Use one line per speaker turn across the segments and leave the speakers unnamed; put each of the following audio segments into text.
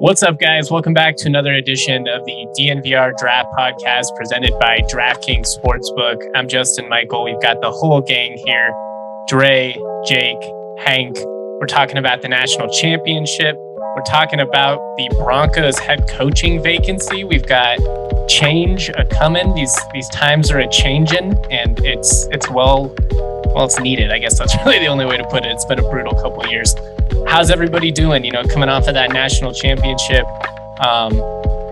What's up, guys? Welcome back to another edition of the DNVR Draft Podcast presented by DraftKings Sportsbook. I'm Justin Michael. We've got the whole gang here Dre, Jake, Hank. We're talking about the national championship. We're talking about the Broncos head coaching vacancy. We've got change a coming. These these times are a changing, and it's it's well well it's needed. I guess that's really the only way to put it. It's been a brutal couple years how's everybody doing? You know, coming off of that national championship. Um,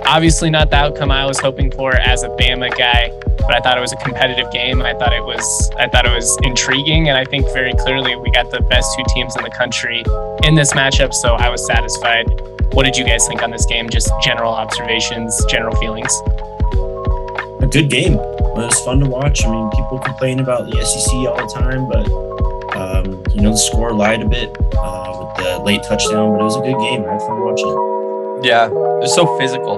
obviously, not the outcome I was hoping for as a Bama guy, but I thought it was a competitive game. I thought it was, I thought it was intriguing, and I think very clearly we got the best two teams in the country in this matchup. So I was satisfied. What did you guys think on this game? Just general observations, general feelings.
A good game. It was fun to watch. I mean, people complain about the SEC all the time, but um, you know the score lied a bit. Uh, with the late touchdown, but it was a good game. I had fun watching it.
Yeah, it was so physical.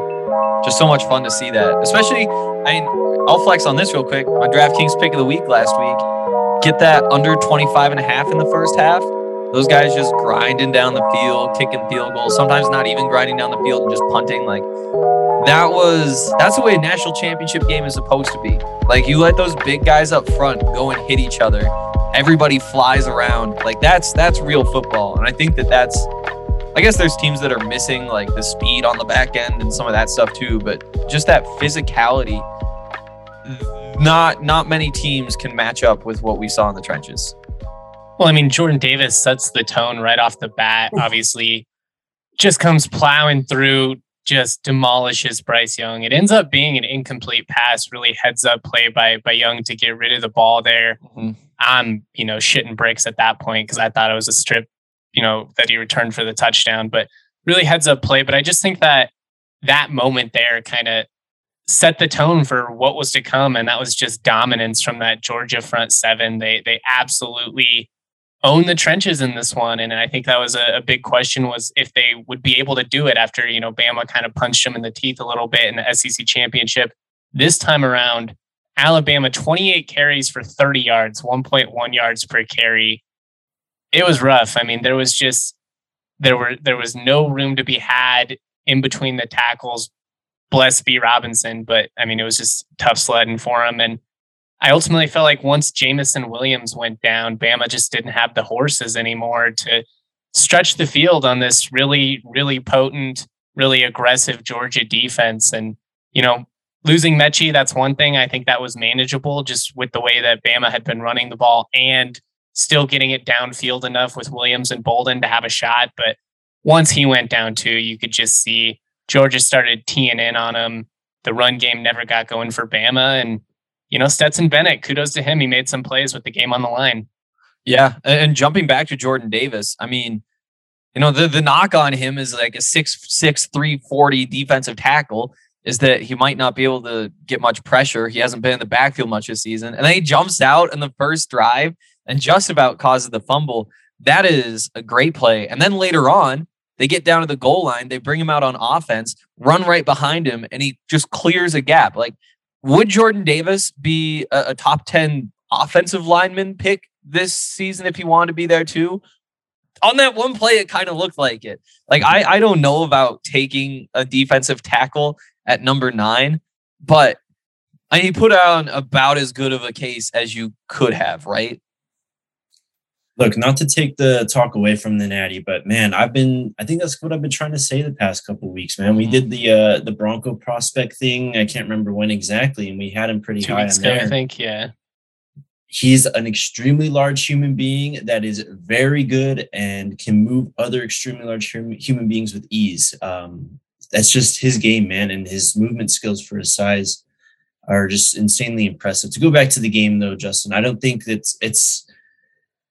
Just so much fun to see that. Especially, I mean, I'll flex on this real quick. My DraftKings pick of the week last week. Get that under 25 and a half in the first half. Those guys just grinding down the field, kicking field goals, sometimes not even grinding down the field and just punting. Like, that was that's the way a national championship game is supposed to be. Like you let those big guys up front go and hit each other everybody flies around. Like that's that's real football, and I think that that's. I guess there's teams that are missing like the speed on the back end and some of that stuff too, but just that physicality. Not not many teams can match up with what we saw in the trenches.
Well, I mean, Jordan Davis sets the tone right off the bat. Obviously, just comes plowing through, just demolishes Bryce Young. It ends up being an incomplete pass, really heads up play by by Young to get rid of the ball there. Mm-hmm. I'm, you know, shitting bricks at that point because I thought it was a strip, you know, that he returned for the touchdown. But really heads up play. But I just think that that moment there kind of set the tone for what was to come. And that was just dominance from that Georgia front seven. They they absolutely own the trenches in this one. And I think that was a, a, big question was if they would be able to do it after, you know, Bama kind of punched them in the teeth a little bit in the SEC championship. This time around, Alabama 28 carries for 30 yards, 1.1 yards per carry. It was rough. I mean, there was just there were there was no room to be had in between the tackles. Bless B Robinson, but I mean, it was just tough sledding for him. And I ultimately felt like once Jameson Williams went down, Bama just didn't have the horses anymore to stretch the field on this really, really potent, really aggressive Georgia defense. And, you know, losing Metchie, that's one thing. I think that was manageable just with the way that Bama had been running the ball and still getting it downfield enough with Williams and Bolden to have a shot. But once he went down too, you could just see Georgia started teeing in on him. The run game never got going for Bama. And, you know, Stetson Bennett, kudos to him. He made some plays with the game on the line.
Yeah. And jumping back to Jordan Davis, I mean, you know, the, the knock on him is like a six six three forty defensive tackle is that he might not be able to get much pressure. He hasn't been in the backfield much this season. And then he jumps out in the first drive and just about causes the fumble. That is a great play. And then later on, they get down to the goal line, they bring him out on offense, run right behind him, and he just clears a gap. Like, would Jordan Davis be a, a top 10 offensive lineman pick this season if he wanted to be there too? on that one play, it kind of looked like it. Like I, I don't know about taking a defensive tackle at number nine, but he put on about as good of a case as you could have, right?
Look, not to take the talk away from the Natty, but man, I've been I think that's what I've been trying to say the past couple weeks, man. We mm-hmm. did the uh the Bronco prospect thing. I can't remember when exactly, and we had him pretty
Two
high
weeks ago, I think, yeah.
He's an extremely large human being that is very good and can move other extremely large human beings with ease. Um, that's just his game, man, and his movement skills for his size are just insanely impressive. To go back to the game though, Justin, I don't think it's it's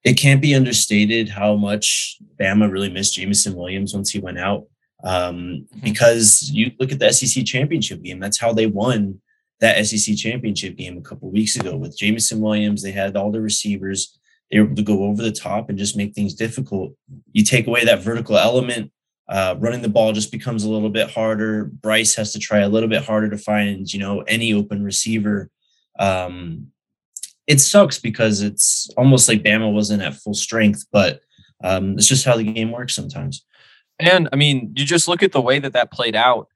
it can't be understated how much Bama really missed Jameson Williams once he went out. Um, mm-hmm. because you look at the SEC championship game, that's how they won that SEC championship game a couple weeks ago with Jameson Williams. They had all the receivers. They were able to go over the top and just make things difficult. You take away that vertical element, uh, running the ball just becomes a little bit harder. Bryce has to try a little bit harder to find, you know, any open receiver. Um, it sucks because it's almost like Bama wasn't at full strength, but um, it's just how the game works sometimes.
And I mean, you just look at the way that that played out.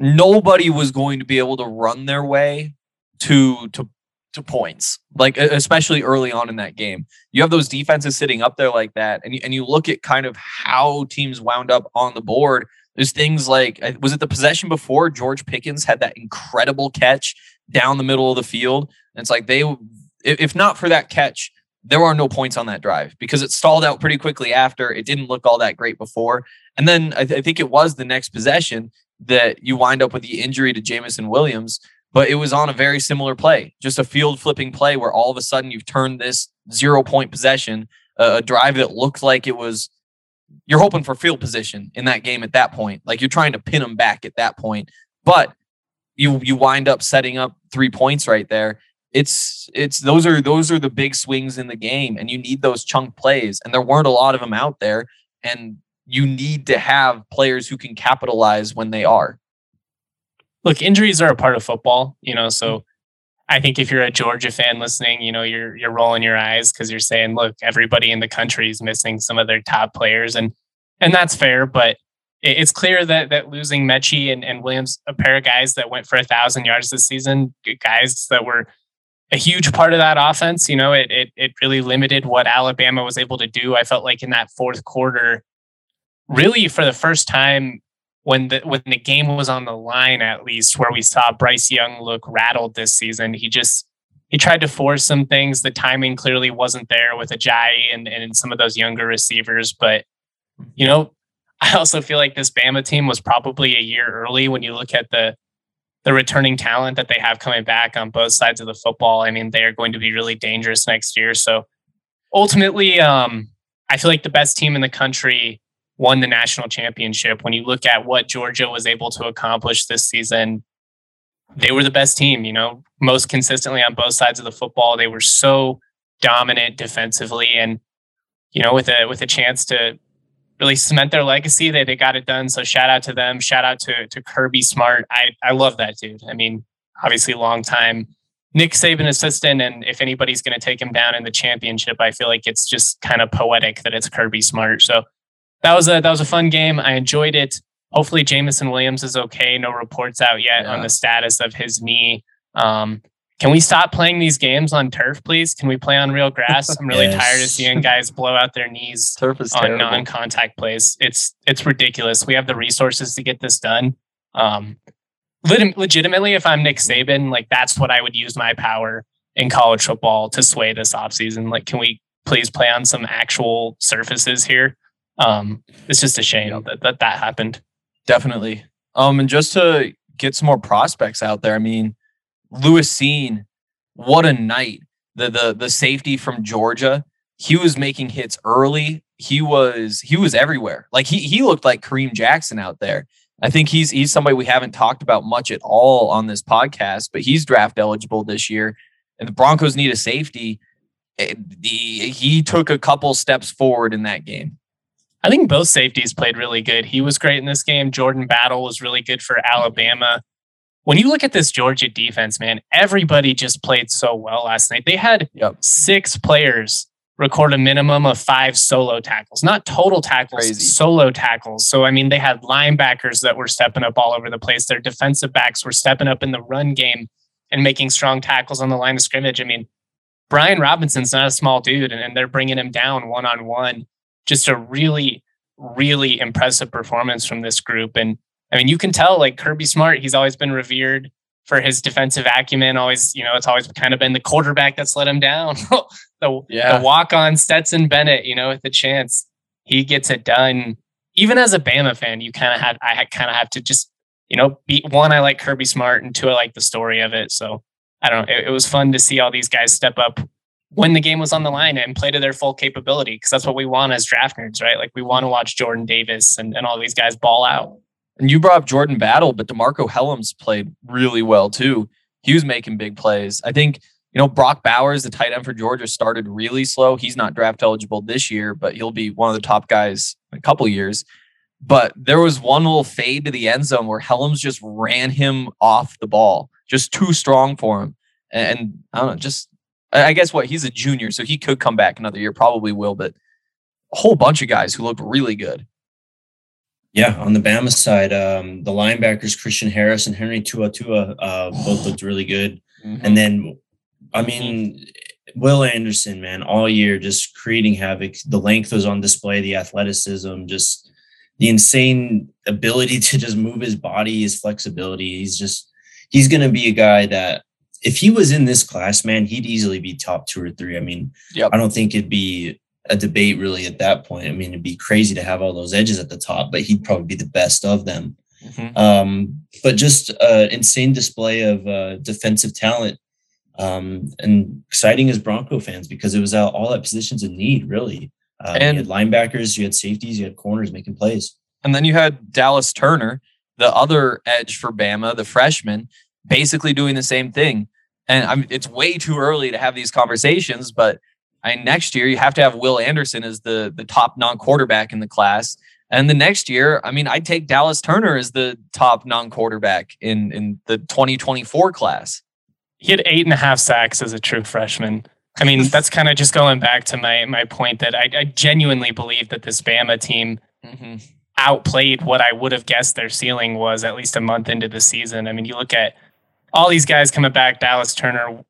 Nobody was going to be able to run their way to to to points, like especially early on in that game. You have those defenses sitting up there like that, and you, and you look at kind of how teams wound up on the board. There's things like was it the possession before George Pickens had that incredible catch down the middle of the field? And it's like they, if not for that catch, there are no points on that drive because it stalled out pretty quickly after. It didn't look all that great before, and then I, th- I think it was the next possession that you wind up with the injury to Jameson Williams but it was on a very similar play, just a field flipping play where all of a sudden you've turned this zero point possession, uh, a drive that looked like it was you're hoping for field position in that game at that point. Like you're trying to pin them back at that point, but you you wind up setting up three points right there. It's it's those are those are the big swings in the game, and you need those chunk plays, and there weren't a lot of them out there, and you need to have players who can capitalize when they are.
Look, injuries are a part of football, you know, so mm-hmm. I think if you're a Georgia fan listening, you know, you're you're rolling your eyes because you're saying, look, everybody in the country is missing some of their top players, and and that's fair, but it's clear that that losing Metchie and, and Williams, a pair of guys that went for a thousand yards this season, guys that were a huge part of that offense, you know, it, it it really limited what Alabama was able to do. I felt like in that fourth quarter, really for the first time when the when the game was on the line, at least where we saw Bryce Young look rattled this season, he just he tried to force some things. The timing clearly wasn't there with Agiye and, and some of those younger receivers. But you know, I also feel like this Bama team was probably a year early when you look at the the returning talent that they have coming back on both sides of the football. I mean, they are going to be really dangerous next year. So ultimately, um, I feel like the best team in the country won the national championship. When you look at what Georgia was able to accomplish this season, they were the best team, you know, most consistently on both sides of the football. They were so dominant defensively and you know, with a with a chance to really cement their legacy, they they got it done. So shout out to them. Shout out to to Kirby Smart. I I love that dude. I mean, obviously long time Nick Saban assistant, and if anybody's going to take him down in the championship, I feel like it's just kind of poetic that it's Kirby Smart. So that was a that was a fun game. I enjoyed it. Hopefully, Jameson Williams is okay. No reports out yet yeah. on the status of his knee. Um, can we stop playing these games on turf, please? Can we play on real grass? I'm really yes. tired of seeing guys blow out their knees turf is on terrible. non-contact plays. It's it's ridiculous. We have the resources to get this done. Um, legitimately, if I'm Nick Saban, like that's what I would use my power in college football to sway this offseason. Like, can we please play on some actual surfaces here? um, it's just a shame that, that that happened.
Definitely. Um, and just to get some more prospects out there, I mean, Lewis Cine, what a night. The the the safety from Georgia, he was making hits early. He was he was everywhere. Like he he looked like Kareem Jackson out there. I think he's he's somebody we haven't talked about much at all on this podcast, but he's draft eligible this year. And the Broncos need a safety. Eh, the, he took a couple steps forward in that game.
I think both safeties played really good. He was great in this game. Jordan Battle was really good for Alabama. When you look at this Georgia defense, man, everybody just played so well last night. They had yep. six players record a minimum of five solo tackles, not total tackles, Crazy. solo tackles. So, I mean, they had linebackers that were stepping up all over the place. Their defensive backs were stepping up in the run game and making strong tackles on the line of scrimmage. I mean, Brian Robinson's not a small dude, and, and they're bringing him down one on one. Just a really, really impressive performance from this group. And I mean, you can tell like Kirby Smart, he's always been revered for his defensive acumen. Always, you know, it's always kind of been the quarterback that's let him down. the, yeah. the walk on Stetson Bennett, you know, with the chance he gets it done. Even as a Bama fan, you kind of had I kind of have to just you know, be, one I like Kirby Smart, and two I like the story of it. So I don't know. It, it was fun to see all these guys step up when the game was on the line and play to their full capability because that's what we want as draft nerds, right? Like we want to watch Jordan Davis and, and all these guys ball out.
And you brought up Jordan Battle, but DeMarco Hellams played really well too. He was making big plays. I think, you know, Brock Bowers, the tight end for Georgia, started really slow. He's not draft eligible this year, but he'll be one of the top guys in a couple years. But there was one little fade to the end zone where Hellams just ran him off the ball, just too strong for him. And I don't know, just I guess what he's a junior, so he could come back another year, probably will, but a whole bunch of guys who looked really good.
Yeah, on the Bama side, um, the linebackers Christian Harris and Henry To'oTo'o uh, both looked really good. Mm-hmm. And then, I mean, Will Anderson, man, all year just creating havoc. The length was on display, the athleticism, just the insane ability to just move his body, his flexibility. He's just, he's going to be a guy that if he was in this class, man, he'd easily be top two or three. I mean, yep. I don't think it'd be a debate really at that point. I mean, it'd be crazy to have all those edges at the top, but he'd probably be the best of them. Mm-hmm. Um, but just an insane display of uh, defensive talent um, and exciting as Bronco fans because it was all, all at positions in need, really. Um, and you had linebackers, you had safeties, you had corners making plays.
And then you had Dallas Turner, the other edge for Bama, the freshman, basically doing the same thing. And I'm, it's way too early to have these conversations, but I next year you have to have Will Anderson as the the top non-quarterback in the class. And the next year, I mean, I'd take Dallas Turner as the top non-quarterback in in the 2024 class.
He had eight and a half sacks as a true freshman. I mean, that's kind of just going back to my my point that I, I genuinely believe that this Bama team mm-hmm. outplayed what I would have guessed their ceiling was at least a month into the season. I mean, you look at all these guys coming back: Dallas Turner,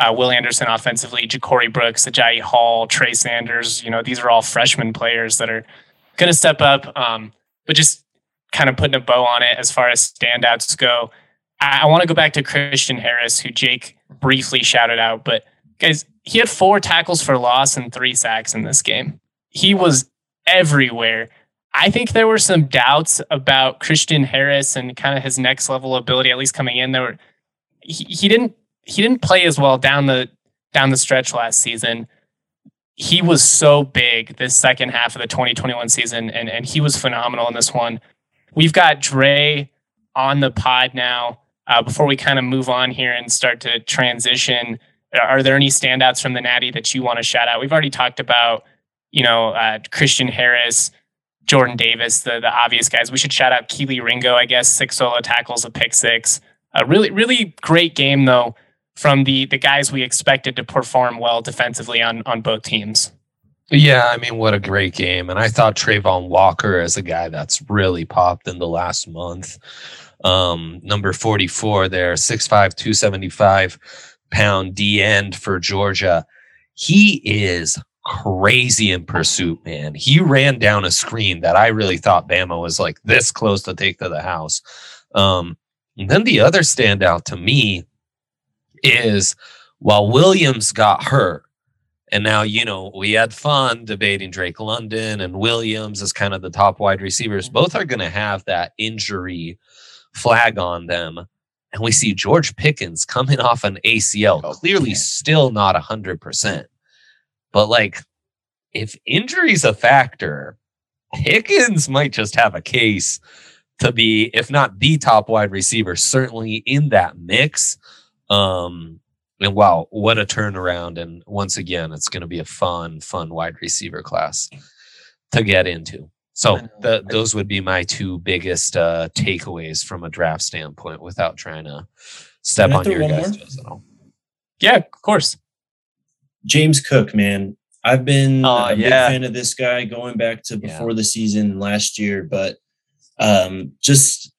uh, Will Anderson offensively, JaCorey Brooks, Agiye Hall, Trey Sanders. You know, these are all freshman players that are going to step up. Um, but just kind of putting a bow on it as far as standouts go. I, I want to go back to Christian Harris, who Jake briefly shouted out. But guys, he had four tackles for loss and three sacks in this game. He was everywhere. I think there were some doubts about Christian Harris and kind of his next level ability, at least coming in. There were he, he didn't he didn't play as well down the down the stretch last season. He was so big this second half of the 2021 season, and, and he was phenomenal in this one. We've got Dre on the pod now. Uh, before we kind of move on here and start to transition, are there any standouts from the Natty that you want to shout out? We've already talked about, you know, uh, Christian Harris, Jordan Davis, the the obvious guys. We should shout out Kelee Ringo, I guess, six solo tackles, a pick six. A really, really great game though from the the guys we expected to perform well defensively on on both teams.
Yeah, I mean, what a great game. And I thought Travon Walker as a guy that's really popped in the last month. Um, number 44 there, 6'5, 275 pound D end for Georgia. He is crazy in pursuit, man. He ran down a screen that I really thought Bama was like this close to take to the house. Um, and then the other standout to me is while Williams got hurt, and now, you know, we had fun debating Drake London and Williams as kind of the top wide receivers. Both are going to have that injury flag on them. And we see George Pickens coming off an ACL, oh, clearly still not 100%. But like, if injury's a factor, Pickens might just have a case to be, if not the top wide receiver, certainly in that mix. Um, and wow, what a turnaround! And once again, it's going to be a fun, fun wide receiver class to get into. So the, those would be my two biggest uh, takeaways from a draft standpoint, without trying to step on your guys' toes at all.
Yeah, of course.
James Cook, man, I've been oh, a yeah. big fan of this guy going back to before yeah. the season last year, but um, just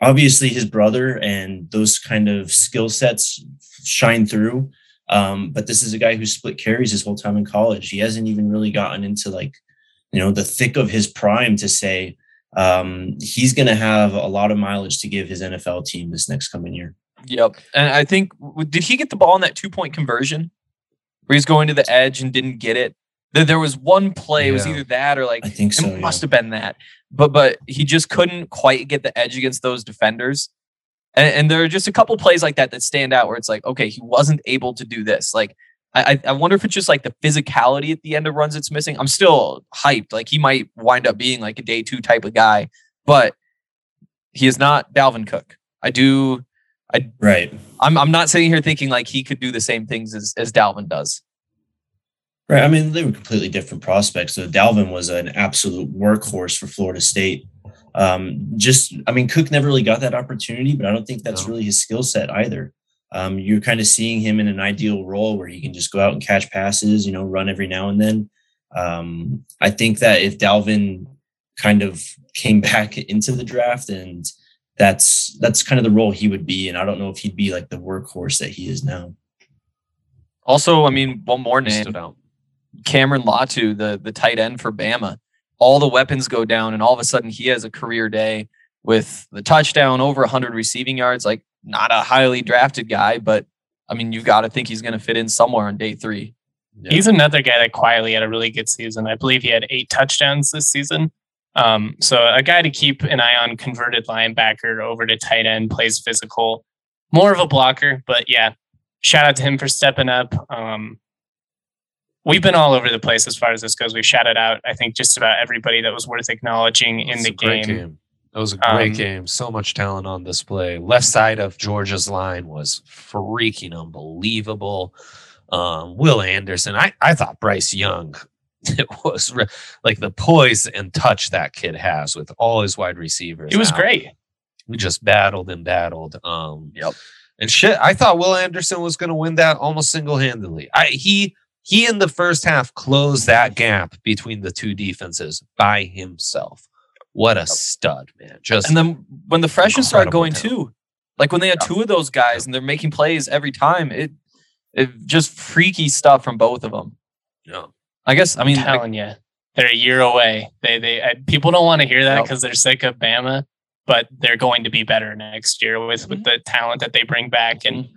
obviously his brother and those kind of skill sets shine through. Um, but this is a guy who split carries his whole time in college. He hasn't even really gotten into like, you know, the thick of his prime to say um, he's going to have a lot of mileage to give his NFL team this next coming year.
Yep. And I think, did he get the ball in that two point conversion where he's going to the edge and didn't get it? There was one play, it was either that or like,
I think so.
It must yeah. have been that. But, but he just couldn't quite get the edge against those defenders. And, and, there are just a couple plays like that that stand out where it's like, okay, he wasn't able to do this. Like, I, I wonder if it's just like the physicality at the end of runs it's missing. I'm still hyped. Like he might wind up being like a day two type of guy, but he is not Dalvin Cook. I do. I
right.
I'm I'm not sitting here thinking like he could do the same things as as Dalvin does.
Right. I mean, they were completely different prospects. So Dalvin was an absolute workhorse for Florida State. Um, just, I mean, Cook never really got that opportunity, but I don't think that's no. really his skill set either. Um, you're kind of seeing him in an ideal role where he can just go out and catch passes, you know, run every now and then. Um, I think that if Dalvin kind of came back into the draft and that's that's kind of the role he would be and I don't know if he'd be like the workhorse that he is now.
Also, I mean, one more name. Cameron Latu, the the tight end for Bama. All the weapons go down and all of a sudden he has a career day with the touchdown over 100 receiving yards like not a highly drafted guy, but I mean, you've got to think he's going to fit in somewhere on day three.
Yeah. He's another guy that quietly had a really good season. I believe he had eight touchdowns this season. Um, so a guy to keep an eye on, converted linebacker over to tight end, plays physical, more of a blocker. But yeah, shout out to him for stepping up. Um, we've been all over the place as far as this goes. We've shouted out, I think, just about everybody that was worth acknowledging in the game.
game. It was a great um, game. So much talent on display. Left side of Georgia's line was freaking unbelievable. Um, Will Anderson, I, I thought Bryce Young, it was re- like the poise and touch that kid has with all his wide receivers.
It was out. great.
We just battled and battled. Um, yep. And shit, I thought Will Anderson was going to win that almost single handedly. I he he in the first half closed that gap between the two defenses by himself. What a stud, man! Just
and then when the freshmen started going too, like when they had yeah. two of those guys and they're making plays every time, it it just freaky stuff from both of them.
Yeah,
I guess I mean,
I'm telling I, you, they're a year away. They they I, people don't want to hear that because they're sick of Bama, but they're going to be better next year with mm-hmm. with the talent that they bring back and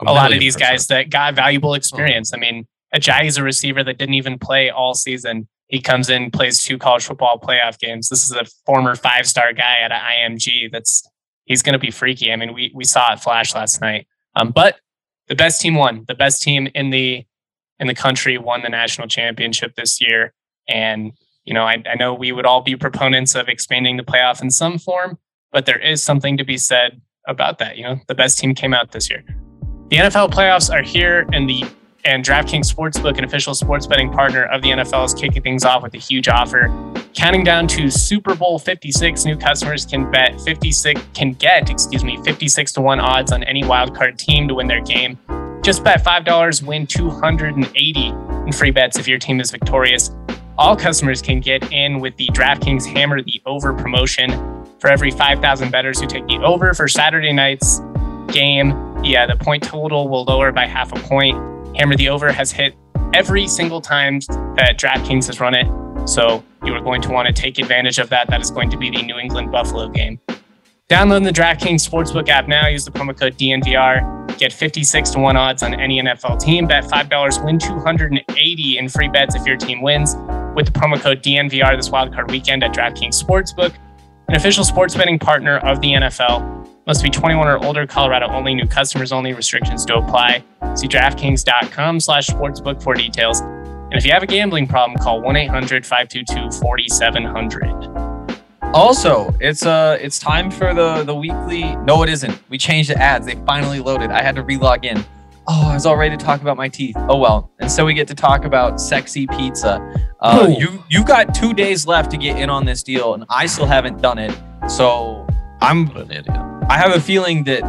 a, a lot of these percent. guys that got valuable oh. experience. Oh. I mean, Agiye's a receiver that didn't even play all season he comes in, plays two college football playoff games. This is a former five star guy at an IMG. That's he's going to be freaky. I mean, we we saw it flash last night. Um, but the best team won. The best team in the in the country won the national championship this year. And you know, I, I know we would all be proponents of expanding the playoff in some form, but there is something to be said about that. You know, the best team came out this year. The NFL playoffs are here, and the and DraftKings Sportsbook, an official sports betting partner of the NFL, is kicking things off with a huge offer. Counting down to Super Bowl 56, new customers can bet 56 can get, excuse me, 56 to 1 odds on any wildcard team to win their game. Just bet $5, win 280 in free bets if your team is victorious. All customers can get in with the DraftKings Hammer the Over promotion. For every 5,000 bettors who take the over for Saturday night's game, yeah, the point total will lower by half a point. Hammer the Over has hit every single time that DraftKings has run it. So you are going to want to take advantage of that. That is going to be the New England Buffalo game. Download the DraftKings Sportsbook app now. Use the promo code DNVR. Get 56 to 1 odds on any NFL team. Bet $5, win 280 in free bets if your team wins. With the promo code DNVR this wildcard weekend at DraftKings Sportsbook, an official sports betting partner of the NFL. Must be 21 or older, Colorado only, new customers only, restrictions do apply. See DraftKings.com slash sportsbook for details. And if you have a gambling problem, call 1-800-522-4700.
Also, it's uh it's time for the the weekly No, it isn't. We changed the ads. They finally loaded. I had to relog in. Oh, I was all ready to talk about my teeth. Oh well. And so we get to talk about sexy pizza. Uh, you you got two days left to get in on this deal, and I still haven't done it. So I'm an idiot. I have a feeling that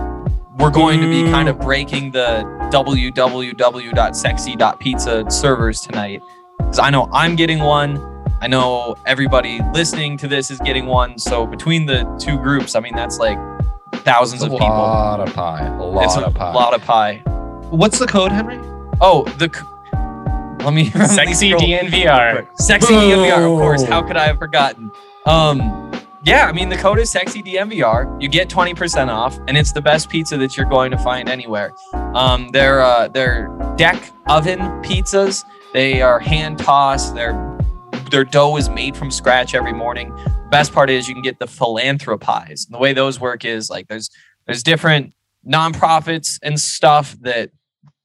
we're going to be kind of breaking the www.sexy.pizza servers tonight. Because I know I'm getting one. I know everybody listening to this is getting one. So between the two groups, I mean, that's like thousands
of
people. A
lot of pie. A lot
it's
of
a
pie.
lot of pie.
What's the code, Henry?
Oh, the. c- Let me. let me
Sexy
scroll-
DNVR.
Sexy DNVR, of course. How could I have forgotten? Um, yeah, I mean the code is sexy DNVR. You get 20% off, and it's the best pizza that you're going to find anywhere. Um, they're uh, they're deck oven pizzas. They are hand tossed. Their their dough is made from scratch every morning. Best part is you can get the philanthropies. And the way those work is like there's there's different nonprofits and stuff that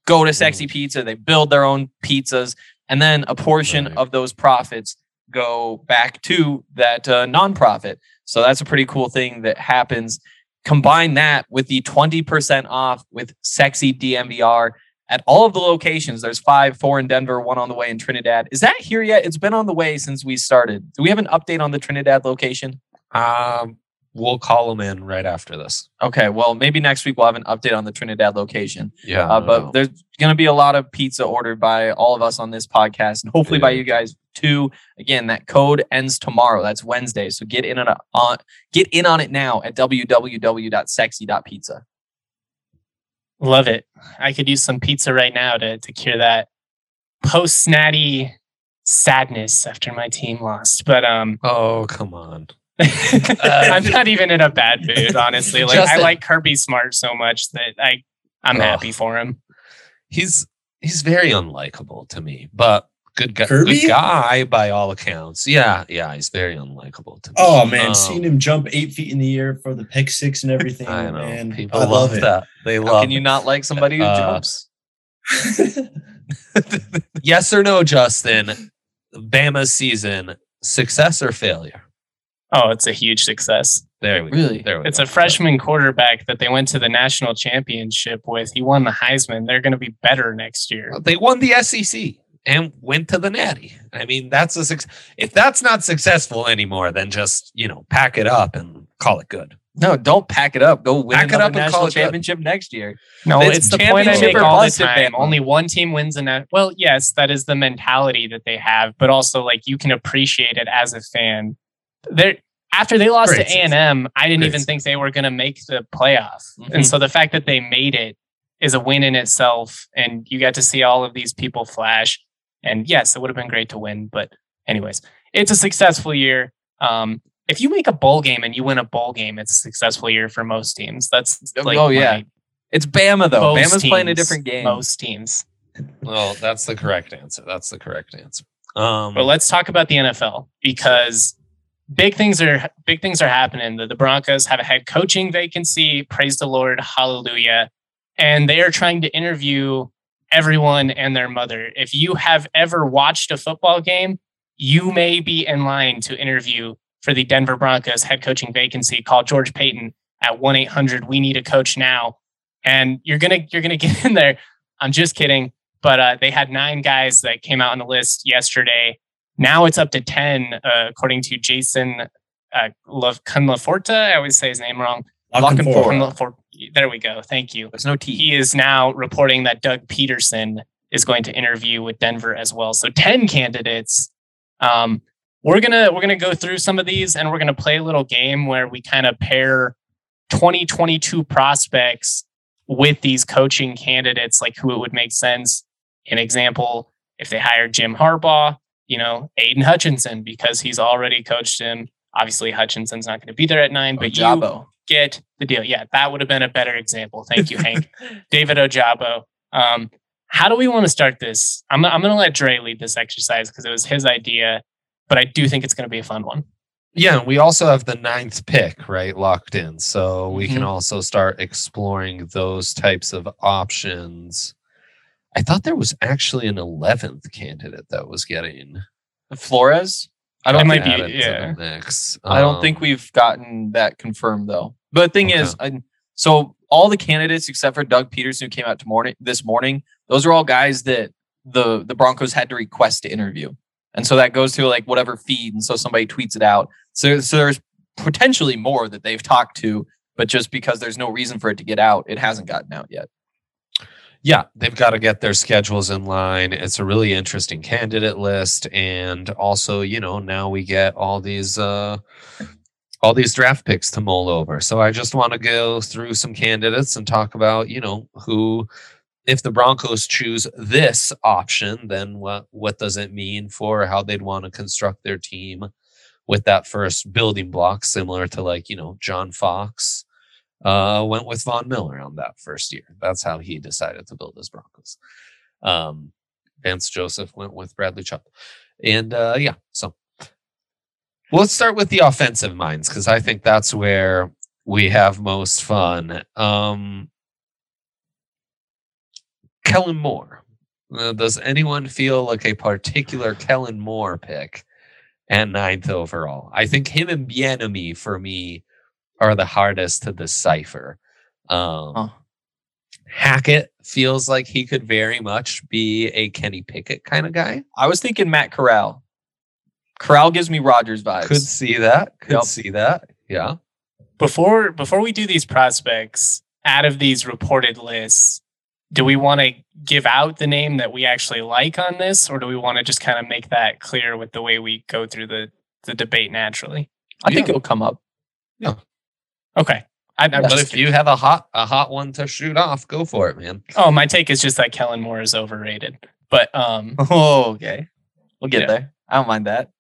go to Sexy Pizza. They build their own pizzas, and then a portion
Right.
of those profits go back to that uh, nonprofit. So that's a pretty cool thing that happens. Combine that with the 20% off with Sexy DNVR at all of the locations. There's five, four in Denver, one on the way in Trinidad. Is that here yet? It's been on the way since we started. Do we have an update on the Trinidad location?
Um, we'll call them in right after this.
Okay, well, maybe next week we'll have an update on the Trinidad location.
Yeah,
Uh, but there's going to be a lot of pizza ordered by all of us on this podcast, and hopefully by you guys too. Again, that code ends tomorrow. That's Wednesday, so get in on on get in on it now at www.sexy.pizza.
Love it. I could use some pizza right now to to cure that post snatty sadness after my team lost. But um
oh come on.
I'm not even in a bad mood, honestly. Like I like Kirby Smart so much that I I'm
Ugh.
happy for him.
He's he's very unlikable to me, but good guy, good guy by all accounts. Yeah, yeah, he's very unlikable to me.
Oh man,
Um,
seeing him jump eight feet in the air for the pick six and everything,
I know
man.
people
I
love,
love it.
that. They
How
love.
can you not like somebody who
Uh,
jumps?
yes or no, Justin? Bama's season success or failure?
Oh, it's a huge success.
There we
Really?
go. There we
It's
go.
a freshman quarterback that they went to the national championship with. He won the Heisman. They're going to be better next year.
They won the SEC and went to the Natty. I mean, that's a success. If that's not successful anymore, then just you know pack it up and call it good.
No, don't pack it up. Go win
Pack it
another
up and call
national
it good.
championship next year.
No,
It's
it's, the point I make all the time.
Bama.
Only one team wins in that. Well, yes, that is the mentality that they have, but also like you can appreciate it as a fan. There, after they lost
Great
to A and M, I didn't
Great
even think they were going to make the playoff,
Mhm.
and so the fact that they made it is a win in itself. And you got to see all of these people flash. And yes, it would have been great to win, but anyways, it's a successful year. Um, if you make a bowl game and you win a bowl game, it's a successful year for most teams. That's like
oh yeah, it's Bama though.
most
Bama's playing a different game.
Most teams.
Well, that's the correct answer. That's the correct answer. Um,
But let's talk about the NFL because big things are big things are happening. The, the Broncos have a head coaching vacancy. Praise the Lord, hallelujah! And they are trying to interview everyone and their mother. If you have ever watched a football game, you may be in line to interview for the Denver Broncos head coaching vacancy. Call George Paton at one eight hundred. We need a coach now, and you're gonna you're gonna get in there. I'm just kidding, but uh, they had nine guys that came out on the list yesterday. Now it's up to ten, uh, according to Jason uh, I always say his name wrong.
Locking
Locking
forward.
There we go. Thank you.
There's no T.
He is now reporting that Doug Pederson is going to interview with Denver as well. So ten candidates. Um, we're gonna we're gonna go through some of these, and we're gonna play a little game where we kind of pair 2022 prospects with these coaching candidates, like who it would make sense. An example, if they hired Jim Harbaugh, you know, Aidan Hutchinson, because he's already coached him. Obviously, Hutchinson's not going to be there at nine, but you get the deal. Yeah, that would have been a better example. Thank you, Hank. David Ojabo. Um, how do we want to start this? I'm, I'm going to let Dre lead this exercise because it was his idea, but I do think it's going to be a fun one.
yeah, we also have the ninth pick right locked in, so we can
Mhm.
also start exploring those types of options. I thought there was actually an eleventh candidate that was getting.
Flores. I don't
might
think
be, yeah.
mix.
I don't think
Um,
we've gotten that confirmed though. But the thing
Okay.
is, I, so all the candidates except for Doug Pederson who came out to morning this morning, those are all guys that the the Broncos had to request to interview, and so that goes to like whatever feed, and so somebody tweets it out. So so there's potentially more that they've talked to, but just because there's no reason for it to get out, it hasn't gotten out yet.
Yeah, they've got to get their schedules in line. It's a really interesting candidate list, and also, you know, now we get all these uh, all these draft picks to mull over. So I just want to go through some candidates and talk about, you know, who if the Broncos choose this option, then what what does it mean for how they'd want to construct their team with that first building block, similar to like you know John Fox uh, went with Von Miller on that first year. That's how he decided to build his Broncos. Um, Vance Joseph went with Bradley Chubb, and uh, yeah, so let's start with the offensive minds because I think that's where we have most fun. Um, Kellen Moore. Uh, does anyone feel like a particular Kellen Moore pick and ninth overall? I think him and Bieniemy for me are the hardest to decipher. Um, huh. Hackett feels like he could very much be a Kenny Pickett kind of guy.
I was thinking Matt Corral. Corral gives me Rodgers vibes.
Could see that. Could yep. see that. Yeah.
Before before we do these prospects, out of these reported lists, do we want to give out the name that we actually like on this, or do we want to just kind of make that clear with the way we go through the the debate naturally?
I yeah. think it'll come up.
Yeah.
Okay.
I, am but if you have a hot a hot one to shoot off, go for it, man.
Oh, my take is just that Kellen Moore is overrated. But um
Oh, okay. We'll get yeah. there. I don't mind that.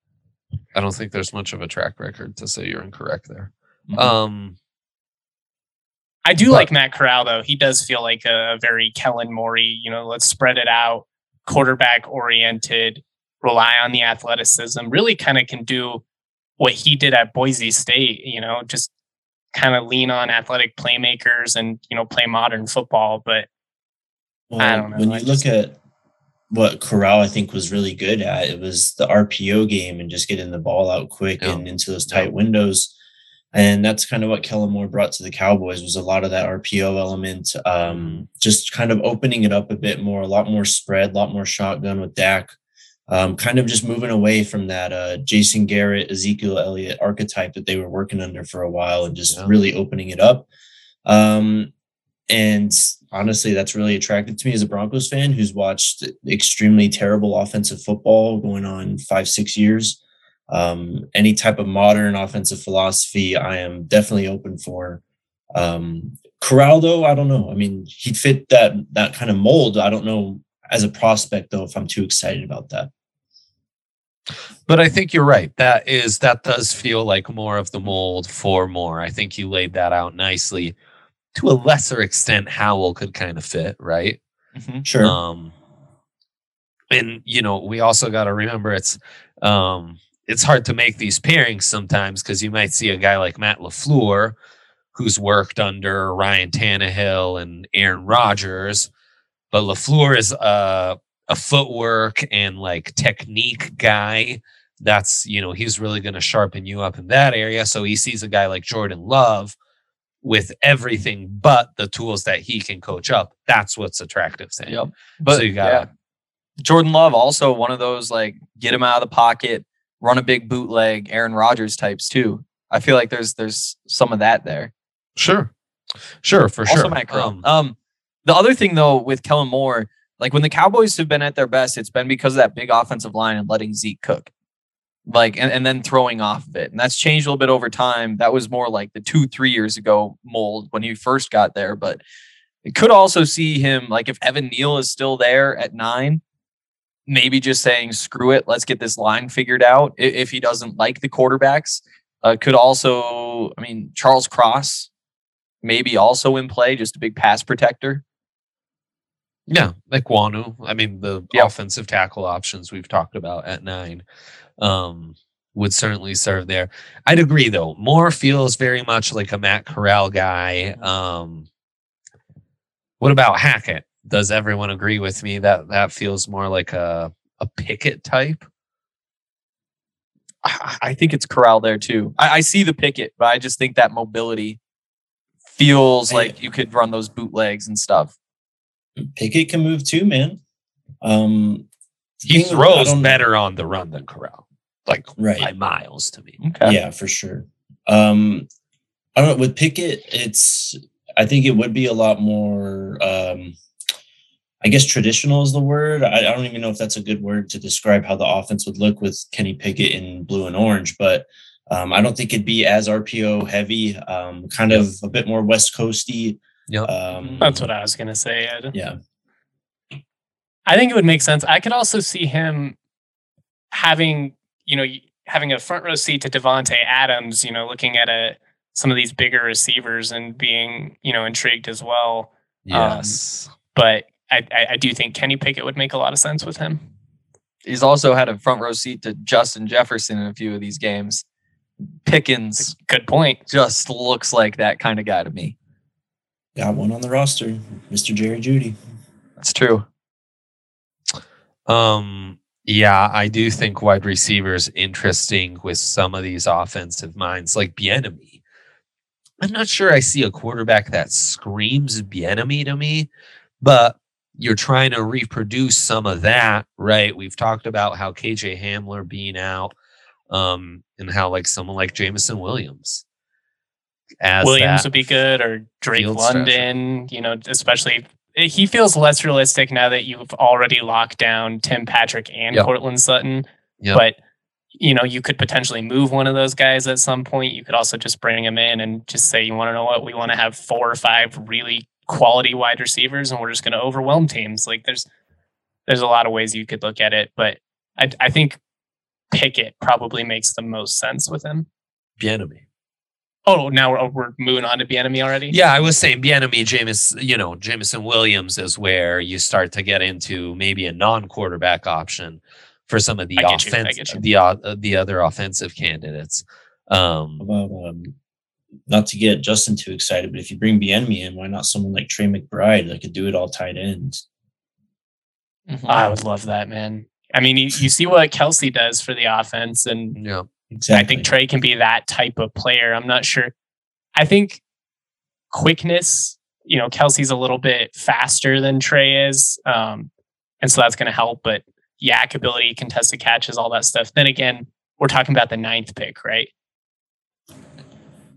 I don't think there's much of a track record to say you're incorrect there. Mm-hmm. Um
I do but, like Matt Corral though. He does feel like a, very Kellen Morey, you know, let's spread it out, quarterback oriented, rely on the athleticism, really kind of can do what he did at Boise State, you know, just kind of lean on athletic playmakers and, you know, play modern football. But well, I don't know.
When you just, look at what Corral, I think, was really good at, it was the RPO game and just getting the ball out quick yeah. and into those tight yeah. windows and that's kind of what Kellen Moore brought to the Cowboys was a lot of that RPO element, um, just kind of opening it up a bit more, a lot more spread, a lot more shotgun with Dak, um, kind of just moving away from that uh, Jason Garrett, Ezekiel Elliott archetype that they were working under for a while, and just yeah. really opening it up. Um, and honestly, that's really attractive to me as a Broncos fan who's watched extremely terrible offensive football going on five, six years um, any type of modern offensive philosophy, I am definitely open for. Um, Corral, though, I don't know. I mean, he'd fit that that kind of mold. I don't know as a prospect though if I'm too excited about that.
But I think you're right. That is that does feel like more of the mold for more. I think you laid that out nicely. To a lesser extent, Howell could kind of fit, right?
Mm-hmm. Sure. Um,
and you know, we also got to remember it's um it's hard to make these pairings sometimes because you might see a guy like Matt LaFleur who's worked under Ryan Tannehill and Aaron Rodgers, but LaFleur is a, a footwork and like technique guy. That's, you know, he's really going to sharpen you up in that area. So he sees a guy like Jordan Love with everything but the tools that he can coach up. That's what's attractive to him. Yep.
But so you got yeah. Jordan Love also one of those like get him out of the pocket, run a big bootleg Aaron Rodgers types too. I feel like there's there's some of that there.
Sure. Sure, for
also
sure.
Matt um, um, the other thing though with Kellen Moore, like when the Cowboys have been at their best, it's been because of that big offensive line and letting Zeke cook. Like and, and then throwing off of it. And that's changed a little bit over time. That was more like the two, three years ago mold when he first got there. But it could also see him like if Evan Neal is still there at nine, maybe just saying screw it let's get this line figured out if he doesn't like the quarterbacks uh, could also i mean charles cross maybe also in play just a big pass protector
yeah like Wanu. i mean the yep. offensive tackle options we've talked about at nine um, would certainly serve there i'd agree though moore feels very much like a matt corral guy um, what about hackett does everyone agree with me that that feels more like a a Pickett type?
I think it's Corral there too. I, I see the Pickett, but I just think that mobility feels like you could run those bootlegs and stuff.
Pickett can move too, man. Um,
he throws better on the run than Corral, like right. by miles to me.
Okay. Yeah, for sure. Um, I don't know. With Pickett, it's I think it would be a lot more um, I guess traditional is the word. I, I, don't even know if that's a good word to describe how the offense would look with Kenny Pickett in blue and orange, but um, I don't think it'd be as RPO heavy, um, kind yep. of a bit more West Coasty.
Yep. Um, that's what I was going to say, Ed.
Yeah.
I think it would make sense. I could also see him having, you know, having a front row seat to Davante Adams, you know, looking at a some of these bigger receivers and being, you know, intrigued as well.
Yes.
Um, but I, I, I do think Kenny Pickett would make a lot of sense with him.
He's also had a front row seat to Justin Jefferson in a few of these games. Pickens,
good point,
just looks like that kind of guy to me.
Got one on the roster, Mr. Jerry Jeudy.
That's true.
Um, yeah, I do think wide receivers interesting with some of these offensive minds, like Bieniemy. I'm not sure I see a quarterback that screams Bieniemy to me, but you're trying to reproduce some of that, right? We've talked about how KJ Hamler being out, um, and how like someone like Jameson Williams.
As Williams would be good, or Drake London, stretcher. you know, especially eh, he feels less realistic now that you've already locked down Tim Patrick and yep. Courtland Sutton. Yep. But you know, you could potentially move one of those guys at some point. You could also just bring him in and just say, you want to know what? We want to have four or five really quality wide receivers, and we're just going to overwhelm teams. Like there's there's a lot of ways you could look at it, but I, I think Pickett probably makes the most sense with him.
Bieniemy.
Oh, now we're, we're moving on to Bieniemy already.
Yeah, I was saying Bieniemy, James, you know, Jameson Williams is where you start to get into maybe a non-quarterback option for some of the offense, the uh, the other offensive candidates. Um,
about um, not to get Justin too excited, but if you bring Bieniemy in, why not someone like Trey McBride that could do it all tight ends?
Mm-hmm. I would love that, man. I mean, you, you see what Kelce does for the offense, and
yeah.
Exactly. I think Trey can be that type of player. I'm not sure. I think quickness, you know, Kelce's a little bit faster than Trey is. Um, and so that's going to help. But YAC ability, contested catches, all that stuff. Then again, we're talking about the ninth pick, right?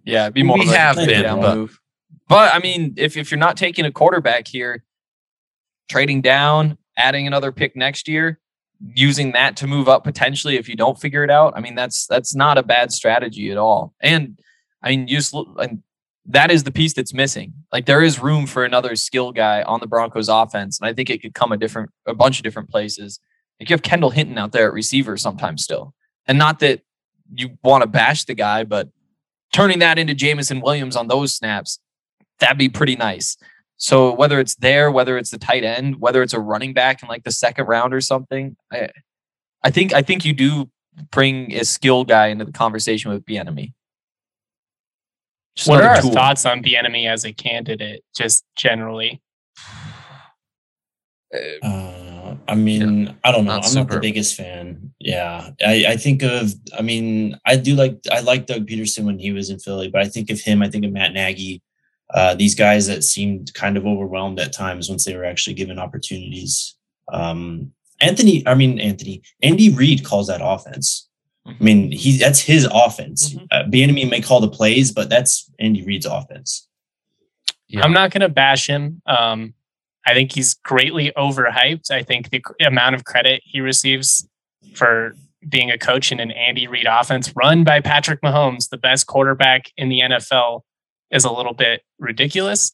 Yeah, be more.
We have been, but,
move. but I mean, if if you're not taking a quarterback here, trading down, adding another pick next year, using that to move up potentially if you don't figure it out. I mean, that's that's not a bad strategy at all. And I mean, you just and that is the piece that's missing. Like there is room for another skill guy on the Broncos offense, and I think it could come a different a bunch of different places. Like you have Kendall Hinton out there at receiver sometimes still, and not that you want to bash the guy, but turning that into Jameson Williams on those snaps, that'd be pretty nice. So whether it's there, whether it's the tight end, whether it's a running back in like the second round or something, I, I think I think you do bring a skilled guy into the conversation with Bieniemy.
what are our tool. thoughts on Bieniemy as a candidate, just generally?
Uh, I mean, yeah, I don't know. I'm super. not the biggest fan. Yeah, I, I think of. I mean, I do like. I like Doug Pederson when he was in Philly, but I think of him. I think of Matt Nagy. Uh, these guys that seemed kind of overwhelmed at times once they were actually given opportunities. Um, Anthony, I mean Anthony, Andy Reid calls that offense. I mean, he that's his offense. Mm-hmm. Uh, Bieniemy may call the plays, but that's Andy Reid's offense.
Yeah. I'm not going to bash him. Um, I think he's greatly overhyped. I think the amount of credit he receives for being a coach in an Andy Reid offense run by Patrick Mahomes, the best quarterback in the NFL, is a little bit ridiculous.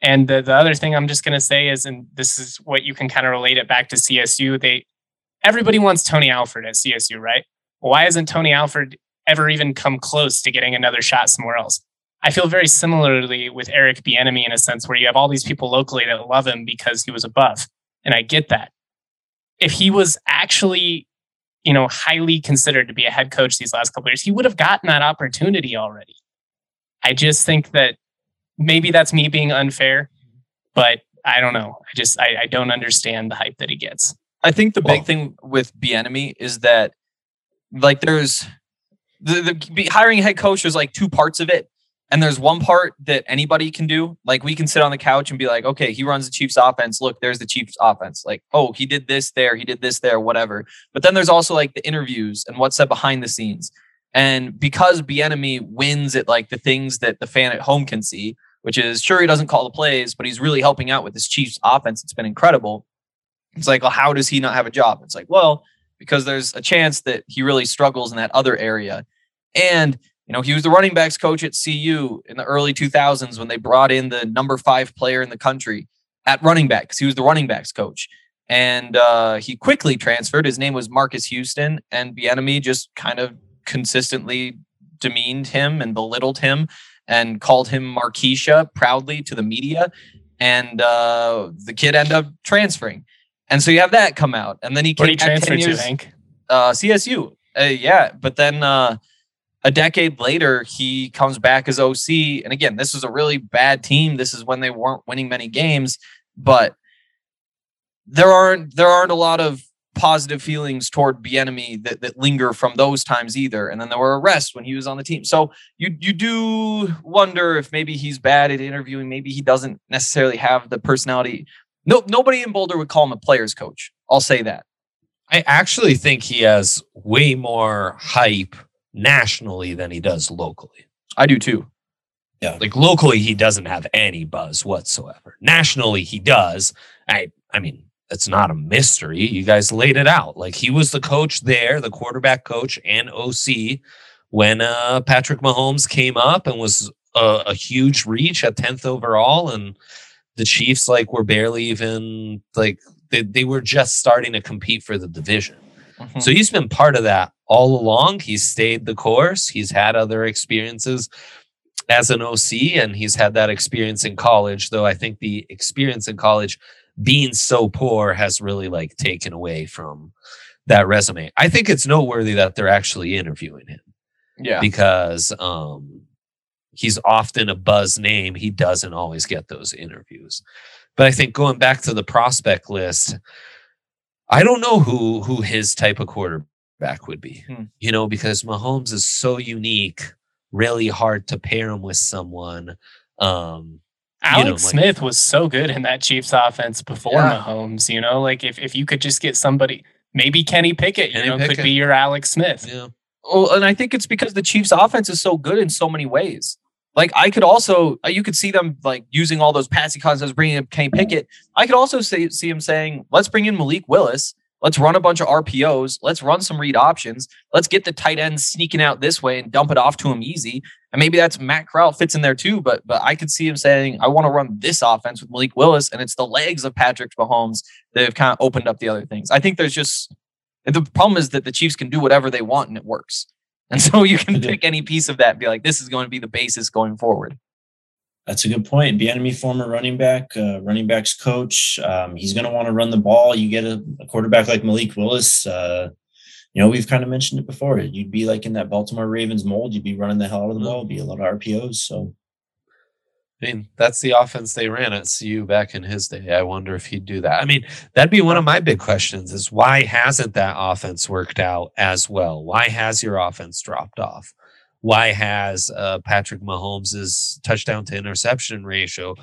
And the, the other thing I'm just going to say is, and this is what you can kind of relate it back to CSU. They everybody wants Tony Alford at CSU, right? Why hasn't Tony Alford ever even come close to getting another shot somewhere else? I feel very similarly with Eric Bieniemy in a sense where you have all these people locally that love him because he was above, and I get that. If he was actually, you know, highly considered to be a head coach these last couple years, he would have gotten that opportunity already. I just think that maybe that's me being unfair, but I don't know. I just I, I don't understand the hype that he gets.
I think the well, big thing with Bieniemy is that like there's the, the hiring a head coach. There's like two parts of it, and there's one part that anybody can do. Like we can sit on the couch and be like, okay, he runs the Chiefs offense. Look, there's the Chiefs offense. Like, oh, he did this there, he did this there, whatever. But then there's also like the interviews and what's said behind the scenes. And because Bieniemy wins at like the things that the fan at home can see, which is sure he doesn't call the plays, but he's really helping out with this Chiefs offense. It's been incredible. It's like, well, how does he not have a job? It's like, well, because there's a chance that he really struggles in that other area. And, you know, he was the running backs coach at CU in the early 2000s when they brought in the number five player in the country at running back because he was the running backs coach. and uh, he quickly transferred. His name was Marcus Houston, and Bieniemy just kind of consistently demeaned him and belittled him and called him Marquisha proudly to the media. And uh, the kid ended up transferring. And so you have that come out. And then he
Where
came
did he
back 10
transfer to,
years,
Hank?
uh, CSU. Uh, yeah. But then uh, a decade later, he comes back as OC. And again, this is a really bad team. This is when they weren't winning many games. But there aren't there aren't a lot of positive feelings toward Bieniemy that, that linger from those times either. And then there were arrests when he was on the team. So you you do wonder if maybe he's bad at interviewing. Maybe he doesn't necessarily have the personality. No, nobody in Boulder would call him a player's coach. I'll say that.
I actually think he has way more hype nationally than he does locally.
I do too. Yeah.
Like locally, he doesn't have any buzz whatsoever. Nationally, he does. I I mean, it's not a mystery. You guys laid it out. Like he was the coach there, the quarterback coach and OC when uh, Patrick Mahomes came up and was a, a huge reach at 10th overall. And the Chiefs like were barely even like they, they were just starting to compete for the division.
Mhm.
So he's been part of that all along. He's stayed the course. He's had other experiences as an OC, and he's had that experience in college. Though I think the experience in college being so poor has really like taken away from that resume. I think it's noteworthy that they're actually interviewing him
yeah.
because um, he's often a buzz name. He doesn't always get those interviews. But I think going back to the prospect list, I don't know who who his type of quarterback would be.
Hmm.
You know, because Mahomes is so unique, really hard to pair him with someone. Um,
Alex
you know, like-
Smith was so good in that Chiefs offense before
Yeah.
Mahomes. You know, like if, if you could just get somebody, maybe Kenny Pickett,
Kenny
you know, could be your Alex Smith.
yeah.
Well, and I think it's because the Chiefs' offense is so good in so many ways. Like I could also, uh, you could see them like using all those passing concepts, bringing in Kenny Pickett. I could also see, see him saying, "Let's bring in Malik Willis. Let's run a bunch of RPOs. Let's run some read options. Let's get the tight ends sneaking out this way and dump it off to him easy." And maybe that's Matt Corral fits in there too. But but I could see him saying, "I want to run this offense with Malik Willis," and it's the legs of Patrick Mahomes that have kind of opened up the other things. I think there's just the problem is that the Chiefs can do whatever they want and it works. And so you can pick any piece of that and be like, this is going to be the basis going forward.
That's a good point. Bieniemy, former running back, uh, running backs coach. Um, he's going to want to run the ball. You get a, a quarterback like Malik Willis. Uh, you know, we've kind of mentioned it before. You'd be like in that Baltimore Ravens mold. You'd be running the hell out of the ball. Be a lot of RPOs. So
I mean, that's the offense they ran at CU back in his day. I wonder if he'd do that. I mean, that'd be one of my big questions is why hasn't that offense worked out as well? Why has your offense dropped off? Why has uh, Patrick Mahomes' touchdown to interception ratio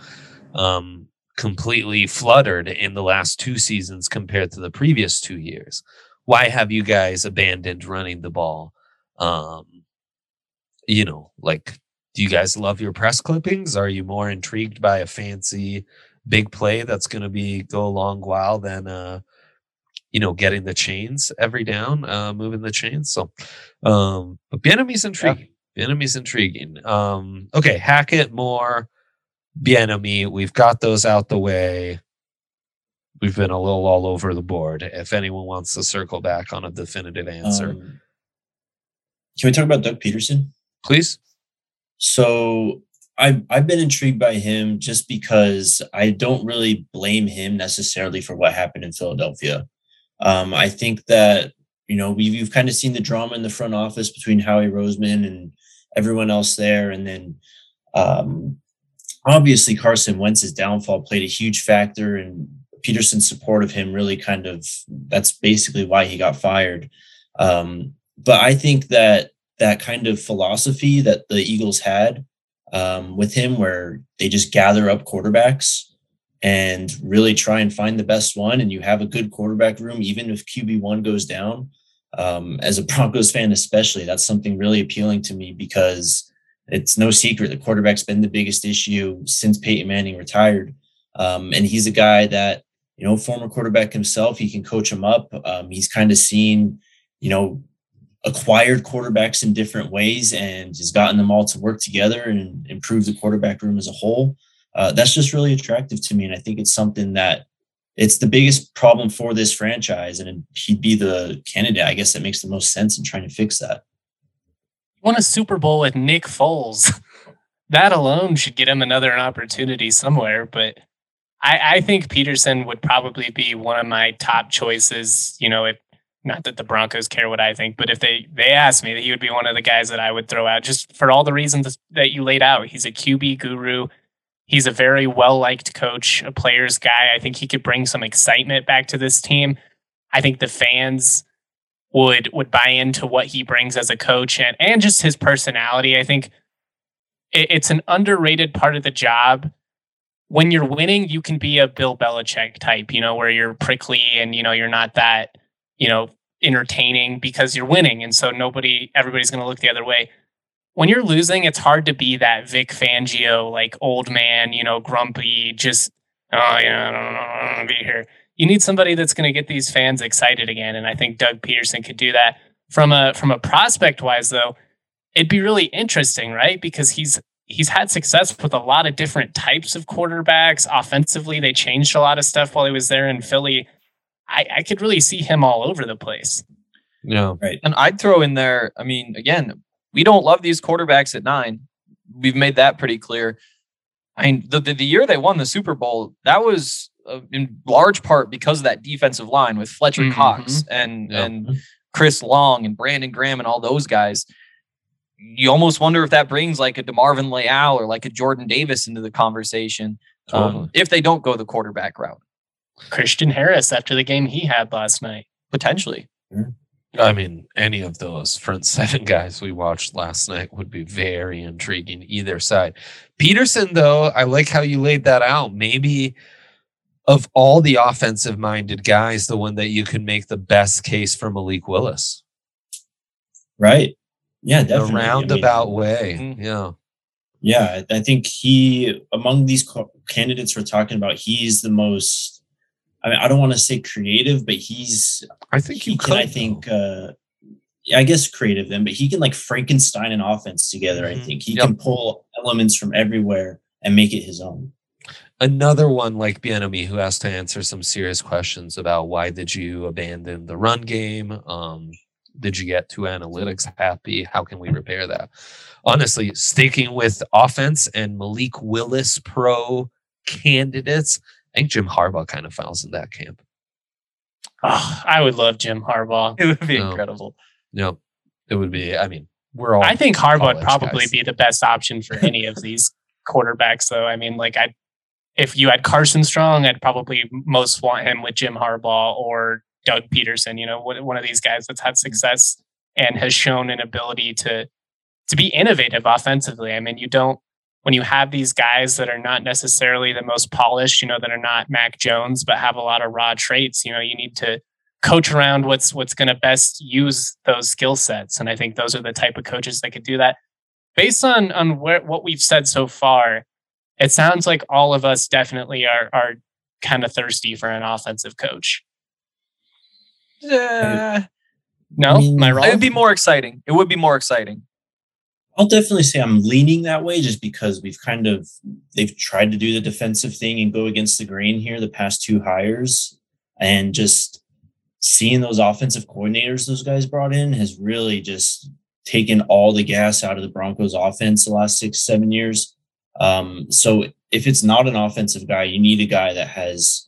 um, completely fluttered in the last two seasons compared to the previous two years? Why have you guys abandoned running the ball? Um, you know, like do you guys love your press clippings? Are you more intrigued by a fancy big play that's going to be go a long while than uh you know getting the chains every down, uh moving the chains? So um but Bieniemy's intriguing. Bieniemy's intriguing. Um okay, Hackett, Moore, Bienemy, we've got those out the way. We've been a little all over the board. If anyone wants to circle back on a definitive answer,
um, can we talk about Doug Pederson?
please.
So I've I've been intrigued by him just because I don't really blame him necessarily for what happened in Philadelphia. Um, I think that you know we've you've kind of seen the drama in the front office between Howie Roseman and everyone else there, and then um, obviously Carson Wentz's downfall played a huge factor, and Pederson's support of him really kind of that's basically why he got fired. Um, but I think that that kind of philosophy that the Eagles had um, with him, where they just gather up quarterbacks and really try and find the best one, and you have a good quarterback room, even if QB one goes down. Um, as a Broncos fan, especially, that's something really appealing to me because it's no secret the quarterback's been the biggest issue since Peyton Manning retired, um, and he's a guy that you know, former quarterback himself, he can coach him up. Um, he's kind of seen, you know, acquired quarterbacks in different ways and has gotten them all to work together and improve the quarterback room as a whole. Uh, that's just really attractive to me. And I think it's something that it's the biggest problem for this franchise, and he'd be the candidate. I guess that makes the most sense in trying to fix that.
Won a Super Bowl with Nick Foles. that alone should get him another opportunity somewhere. But I, I think Pederson would probably be one of my top choices. You know, if not that the Broncos care what I think, but if they they asked me, he would be one of the guys that I would throw out just for all the reasons that you laid out. He's a QB guru. He's a very well liked coach, a player's guy. I think he could bring some excitement back to this team. I think the fans would would buy into what he brings as a coach and and just his personality. I think it, it's an underrated part of the job. When you're winning, you can be a Bill Belichick type, you know, where you're prickly and you know you're not that, you know, entertaining because you're winning, and so nobody, everybody's going to look the other way when you're losing, it's hard to be that Vic Fangio, like old man, you know, grumpy, just, oh, yeah, I don't, want to be here. You need somebody that's going to get these fans excited again. And I think Doug Pederson could do that. From a from a prospect wise, though, it'd be really interesting, right? Because he's he's had success with a lot of different types of quarterbacks. Offensively, they changed a lot of stuff while he was there in Philly. I, I could really see him all over the place.
Yeah. Right. And I'd throw in there, I mean, again, we don't love these quarterbacks at nine. We've made that pretty clear. I mean, the, the, the year they won the Super Bowl, that was uh, in large part because of that defensive line with Fletcher mm-hmm. Cox and yep. and Chris Long and Brandon Graham and all those guys. You almost wonder if that brings like a DeMarvin Leal or like a Jordan Davis into the conversation um, totally. um, if they don't go the quarterback route.
Christian Harris after the game he had last night.
Potentially.
Mm-hmm. I mean, any of those front seven guys we watched last night would be very intriguing either side. Pederson, though, I like how you laid that out. Maybe of all the offensive minded guys, the one that you can make the best case for Malik Willis.
Right. Yeah, definitely.
A roundabout I mean, way. Mm-hmm. Yeah.
Yeah. I think he, among these candidates we're talking about, he's the most I mean, I don't want to say creative, but he's.
I think
he can. Could, I think. Uh, I guess creative then, but he can like Frankenstein an offense together. Mm-hmm. I think he yep. can pull elements from everywhere and make it his own.
Another one like Bieniemy who has to answer some serious questions about why did you abandon the run game? Um, did you get to analytics happy? How can we repair that? Honestly, sticking with offense and Malik Willis pro candidates, I think Jim Harbaugh kind of falls in that camp.
Oh, I would love Jim Harbaugh.
It would be no. incredible.
No, it would be. I mean, we're all.
I think Harbaugh would probably guys. be the best option for any of these quarterbacks, though. I mean, like I, if you had Carson Strong, I'd probably most want him with Jim Harbaugh or Doug Pederson, You know, one of these guys that's had mm-hmm. success and has shown an ability to to be innovative offensively. I mean, you don't when you have these guys that are not necessarily the most polished, you know, that are not Mac Jones, but have a lot of raw traits, you know, you need to coach around what's what's going to best use those skill sets. And I think those are the type of coaches that could do that. Based on on where, what we've said so far, it sounds like all of us definitely are are kind of thirsty for an offensive coach.
Uh,
no, am I wrong?
It would be more exciting. It would be more exciting.
I'll definitely say I'm leaning that way just because we've kind of they've tried to do the defensive thing and go against the grain here the past two hires and just seeing those offensive coordinators those guys brought in has really just taken all the gas out of the Broncos offense the last 6 7 years. Um, so if it's not an offensive guy, you need a guy that has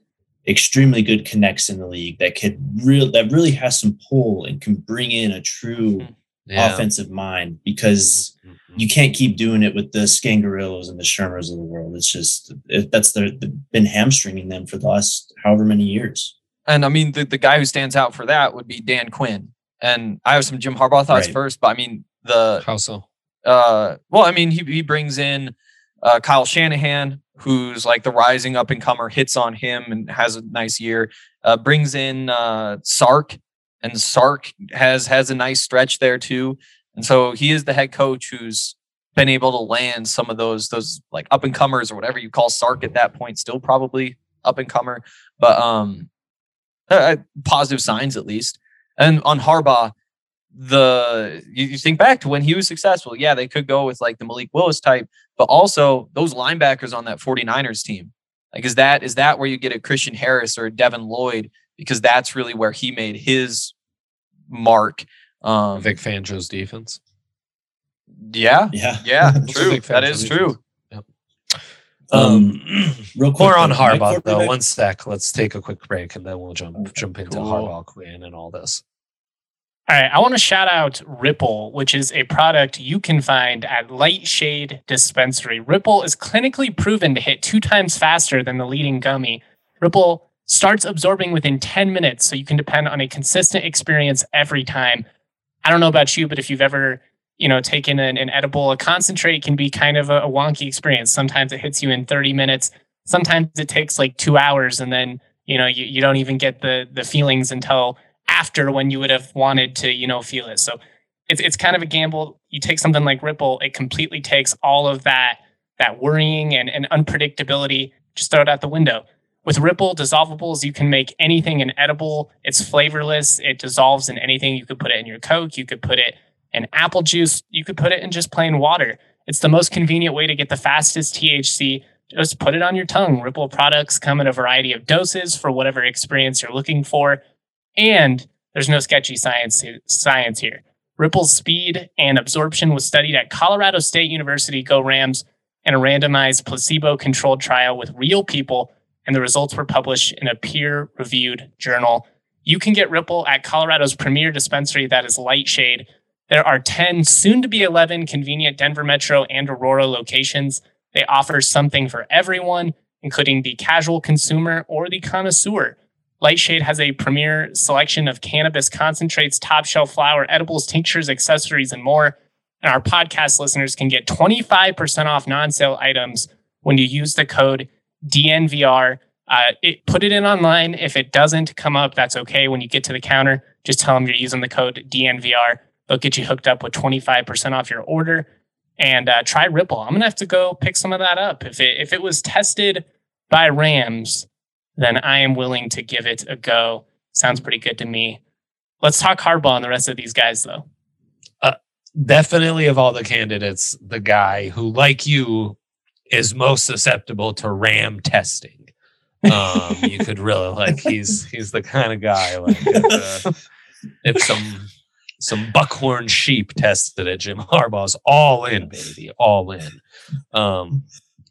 extremely good connects in the league that could real that really has some pull and can bring in a true hmm yeah. offensive mind because mm-hmm, mm-hmm. you can't keep doing it with the Scangarellos and the Shurmurs of the world. It's just it, that's the, the, been hamstringing them for the last however many years.
And I mean, the, the guy who stands out for that would be Dan Quinn. And I have some Jim Harbaugh thoughts right. first, but I mean the
how so?
Uh, well, I mean he he brings in uh, Kyle Shanahan, who's like the rising up and comer, hits on him and has a nice year. Uh, brings in uh, Sark, and Sark has has a nice stretch there too. And so he is the head coach who's been able to land some of those those like up and comers or whatever you call Sark at that point, still probably up and comer, but um, uh, positive signs at least. And on Harbaugh, the you, you, think back to when he was successful, yeah, they could go with like the Malik Willis type, but also those linebackers on that 49ers team. Like, is that is that where you get a Christian Harris or a Devin Lloyd? Because that's really where he made his mark. Um,
Vic Fangio's defense.
Yeah,
Yeah.
yeah,
That's
true.
big
That
Fangio
is
defense.
true.
Um, real quick.
More on
though, my
Harbaugh though. One sec. Let's take a quick break and then we'll jump
Okay,
jump into
cool.
Harbaugh Quinn and all this.
All right, I want to shout out Ripple, which is a product you can find at Lightshade Dispensary. Ripple is clinically proven to hit two times faster than the leading gummy. Ripple starts absorbing within 10 minutes, so you can depend on a consistent experience every time. I don't know about you, but if you've ever, you know, taken an, an edible, a concentrate can be kind of a, a wonky experience. Sometimes it hits you in 30 minutes. Sometimes it takes like two hours, and then you know you, you don't even get the the feelings until after when you would have wanted to, you know, feel it. So it's it's kind of a gamble. You take something like Ripple, it completely takes all of that that worrying and, and unpredictability, just throw it out the window. With Ripple dissolvables, you can make anything an edible. It's flavorless. It dissolves in anything. You could put it in your Coke. You could put it in apple juice. You could put it in just plain water. It's the most convenient way to get the fastest THC. Just put it on your tongue. Ripple products come in a variety of doses for whatever experience you're looking for. And there's no sketchy science science here. Ripple's speed and absorption was studied at Colorado State University Go Rams in a randomized placebo-controlled trial with real people, and the results were published in a peer-reviewed journal. You can get Ripple at Colorado's premier dispensary that is Lightshade. There are 10, soon to be 11 convenient Denver Metro and Aurora locations. They offer something for everyone, including the casual consumer or the connoisseur. Lightshade has a premier selection of cannabis concentrates, top shelf flower, edibles, tinctures, accessories, and more. And our podcast listeners can get 25% off non sale items when you use the code DNVR. Uh, it, put it in online. If it doesn't come up, that's okay. When you get to the counter, just tell them you're using the code DNVR. They'll get you hooked up with 25% off your order. And uh, try Ripple. I'm gonna have to go pick some of that up. If it if it was tested by Rams, then I am willing to give it a go. Sounds pretty good to me. Let's talk Harbaugh and the rest of these guys, though.
Definitely of all the candidates, the guy who, like you, is most susceptible to RAM testing. Um, you could really like he's he's the kind of guy like if, uh, if some some buckhorn sheep tested it, Jim Harbaugh's all in, baby, all in. Um,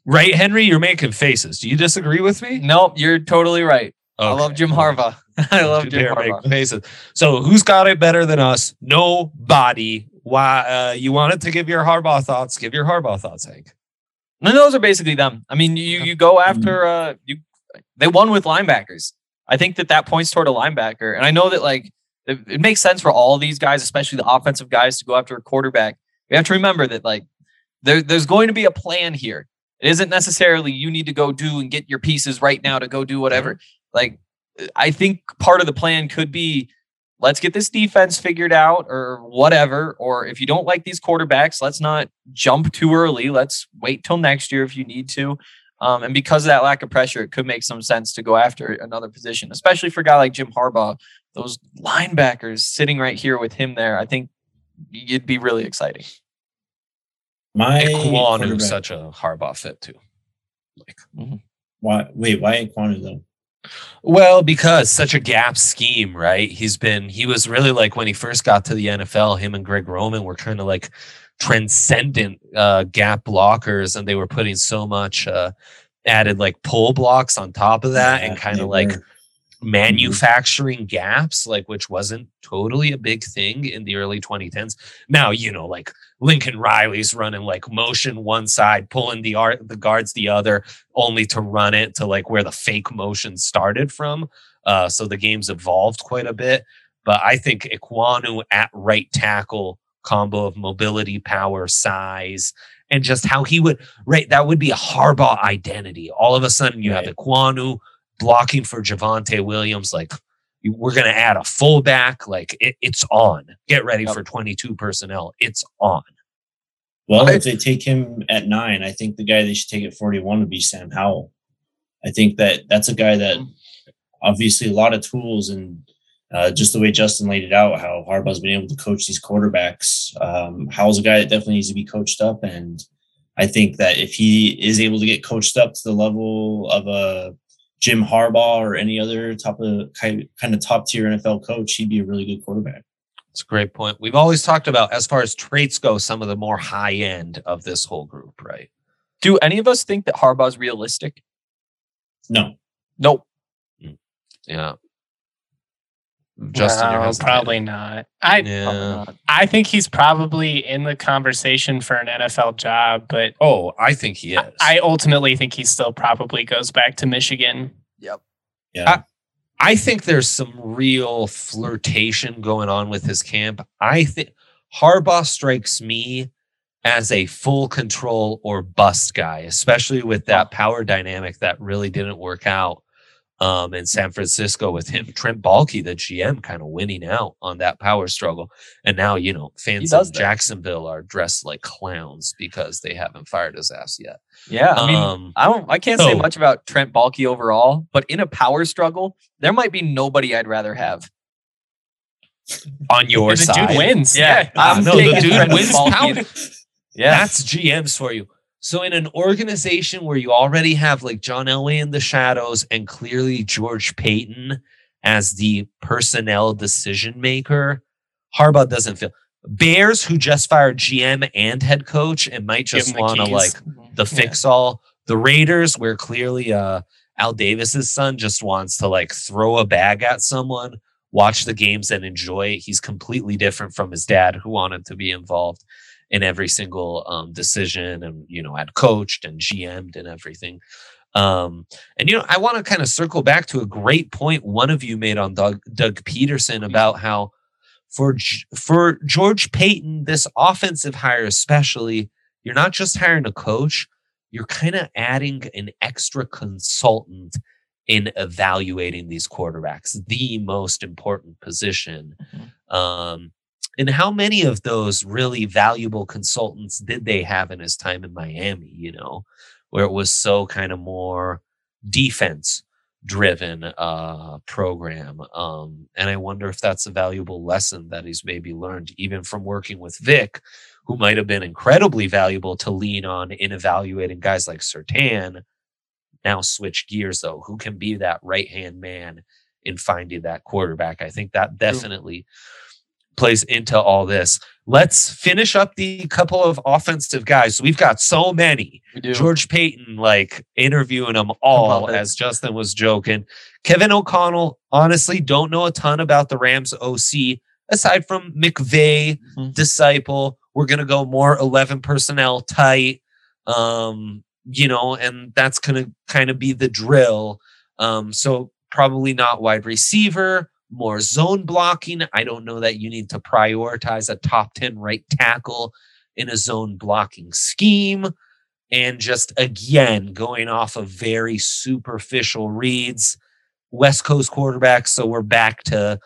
right, Henry, you're making faces. Do you disagree with me?
Nope, you're totally right. I love Jim Harbaugh. I love Jim Harbaugh.
faces. So who's got it better than us? Nobody. Why uh, you wanted to give your Harbaugh thoughts? Give your Harbaugh thoughts, Hank.
And those are basically them. I mean, you you go after uh you they won with linebackers. I think that that points toward a linebacker, and I know that like it, it makes sense for all these guys, especially the offensive guys, to go after a quarterback. We have to remember that like there there's going to be a plan here. It isn't necessarily you need to go do and get your pieces right now to go do whatever. Like I think part of the plan could be let's get this defense figured out or whatever. Or if you don't like these quarterbacks, let's not jump too early. Let's wait till next year if you need to. Um, and because of that lack of pressure, it could make some sense to go after another position, especially for a guy like Jim Harbaugh. Those linebackers sitting right here with him there, I think it'd be really exciting.
My
Kwanu
quarterback-
such a Harbaugh fit too.
Like why? Wait, why Kwanu though?
Well, because such a gap scheme, right? He's been he was really like when he first got to the NFL, him and Greg Roman were kind of like transcendent uh gap blockers and they were putting so much uh added like pull blocks on top of that and kind of like
were.
Manufacturing gaps like which wasn't totally a big thing in the early 2010s now you know like lincoln riley's running like motion one side pulling the art the guards the other only to run it to like where the fake motion started from. Uh so the game's evolved quite a bit. But i think Ekwonu at right tackle combo of mobility power size and just how he would right that would be a harbaugh identity. All of a sudden you have
Right.
Ekwonu blocking for Javonte Williams. Like we're going to add a fullback. Like it, it's on. Get ready
Yep.
for 22 personnel. It's on.
Well,
I-
if they take him at nine, I think the guy they should take at 41 would be Sam Howell. I think that that's a guy that obviously a lot of tools and uh, just the way Justin laid it out, how Harbaugh's been able to coach these quarterbacks. Um, Howell's a guy that definitely needs to be coached up. And I think that if he is able to get coached up to the level of a Jim Harbaugh or any other top of kind of top tier NFL coach, he'd be a really good quarterback.
It's a great point. We've always talked about as far as traits go, some of the more high end of this whole group, right?
Do any of us think that Harbaugh's realistic?
No.
Nope. Mm.
Yeah.
Justin, no, probably not. I yeah. I think he's probably in the conversation for an NFL job, but
oh, I think he is.
I, I ultimately think he still probably goes back to Michigan.
Yep.
Yeah. I, I think there's some real flirtation going on with his camp. I think Harbaugh strikes me as a full control or bust guy, especially with that power dynamic that really didn't work out um, in San Francisco with him, Trent Baalke, the GM, kind of winning out on that power struggle. And now, you know, fans of Jacksonville are dressed like clowns because they haven't fired his ass yet.
Yeah, I mean, um, I don't, I can't so, say much about Trent Baalke overall, but in a power struggle, there might be nobody I'd rather have
on your
the
side.
dude wins.
Yeah, yeah.
I'm no, the dude wins power. Yeah, that's GMs for you. So in an organization where you already have like John Elway in the shadows and clearly George Paton as the personnel decision maker, Harbaugh doesn't feel. Bears who just fired GM and head coach and might just want to like mm-hmm. the fix yeah. all. The Raiders where clearly uh Al Davis's son just wants to like throw a bag at someone, watch the games and enjoy it. He's completely different from his dad who wanted to be involved in every single um, decision and you know had coached and gm'd and everything um, and you know i want to kind of circle back to a great point one of you made on doug, doug pederson mm-hmm. about how for for george paton this offensive hire especially you're not just hiring a coach you're kind of adding an extra consultant in evaluating these quarterbacks the most important position mm-hmm. um, and how many of those really valuable consultants did they have in his time in Miami, you know, where it was so kind of more defense driven uh, program. Um, and I wonder if that's a valuable lesson that he's maybe learned even from working with Vic, who might have been incredibly valuable to lean on in evaluating guys like Surtain. Now switch gears though, who can be that right hand man in finding that quarterback? I think that definitely. Plays into all this. Let's finish up the couple of offensive guys. We've got so many. George Paton, like interviewing them all, as Justin was joking. Kevin O'Connell, honestly, don't know a ton about the Rams OC aside from McVay, mm-hmm. disciple. We're gonna go more 11 personnel tight. Um, you know, and that's gonna kind of be the drill. Um, so probably not wide receiver more zone blocking. I don't know that you need to prioritize a top 10 right tackle in a zone blocking scheme. And just again, going off of very superficial reads, West Coast quarterbacks. So we're back to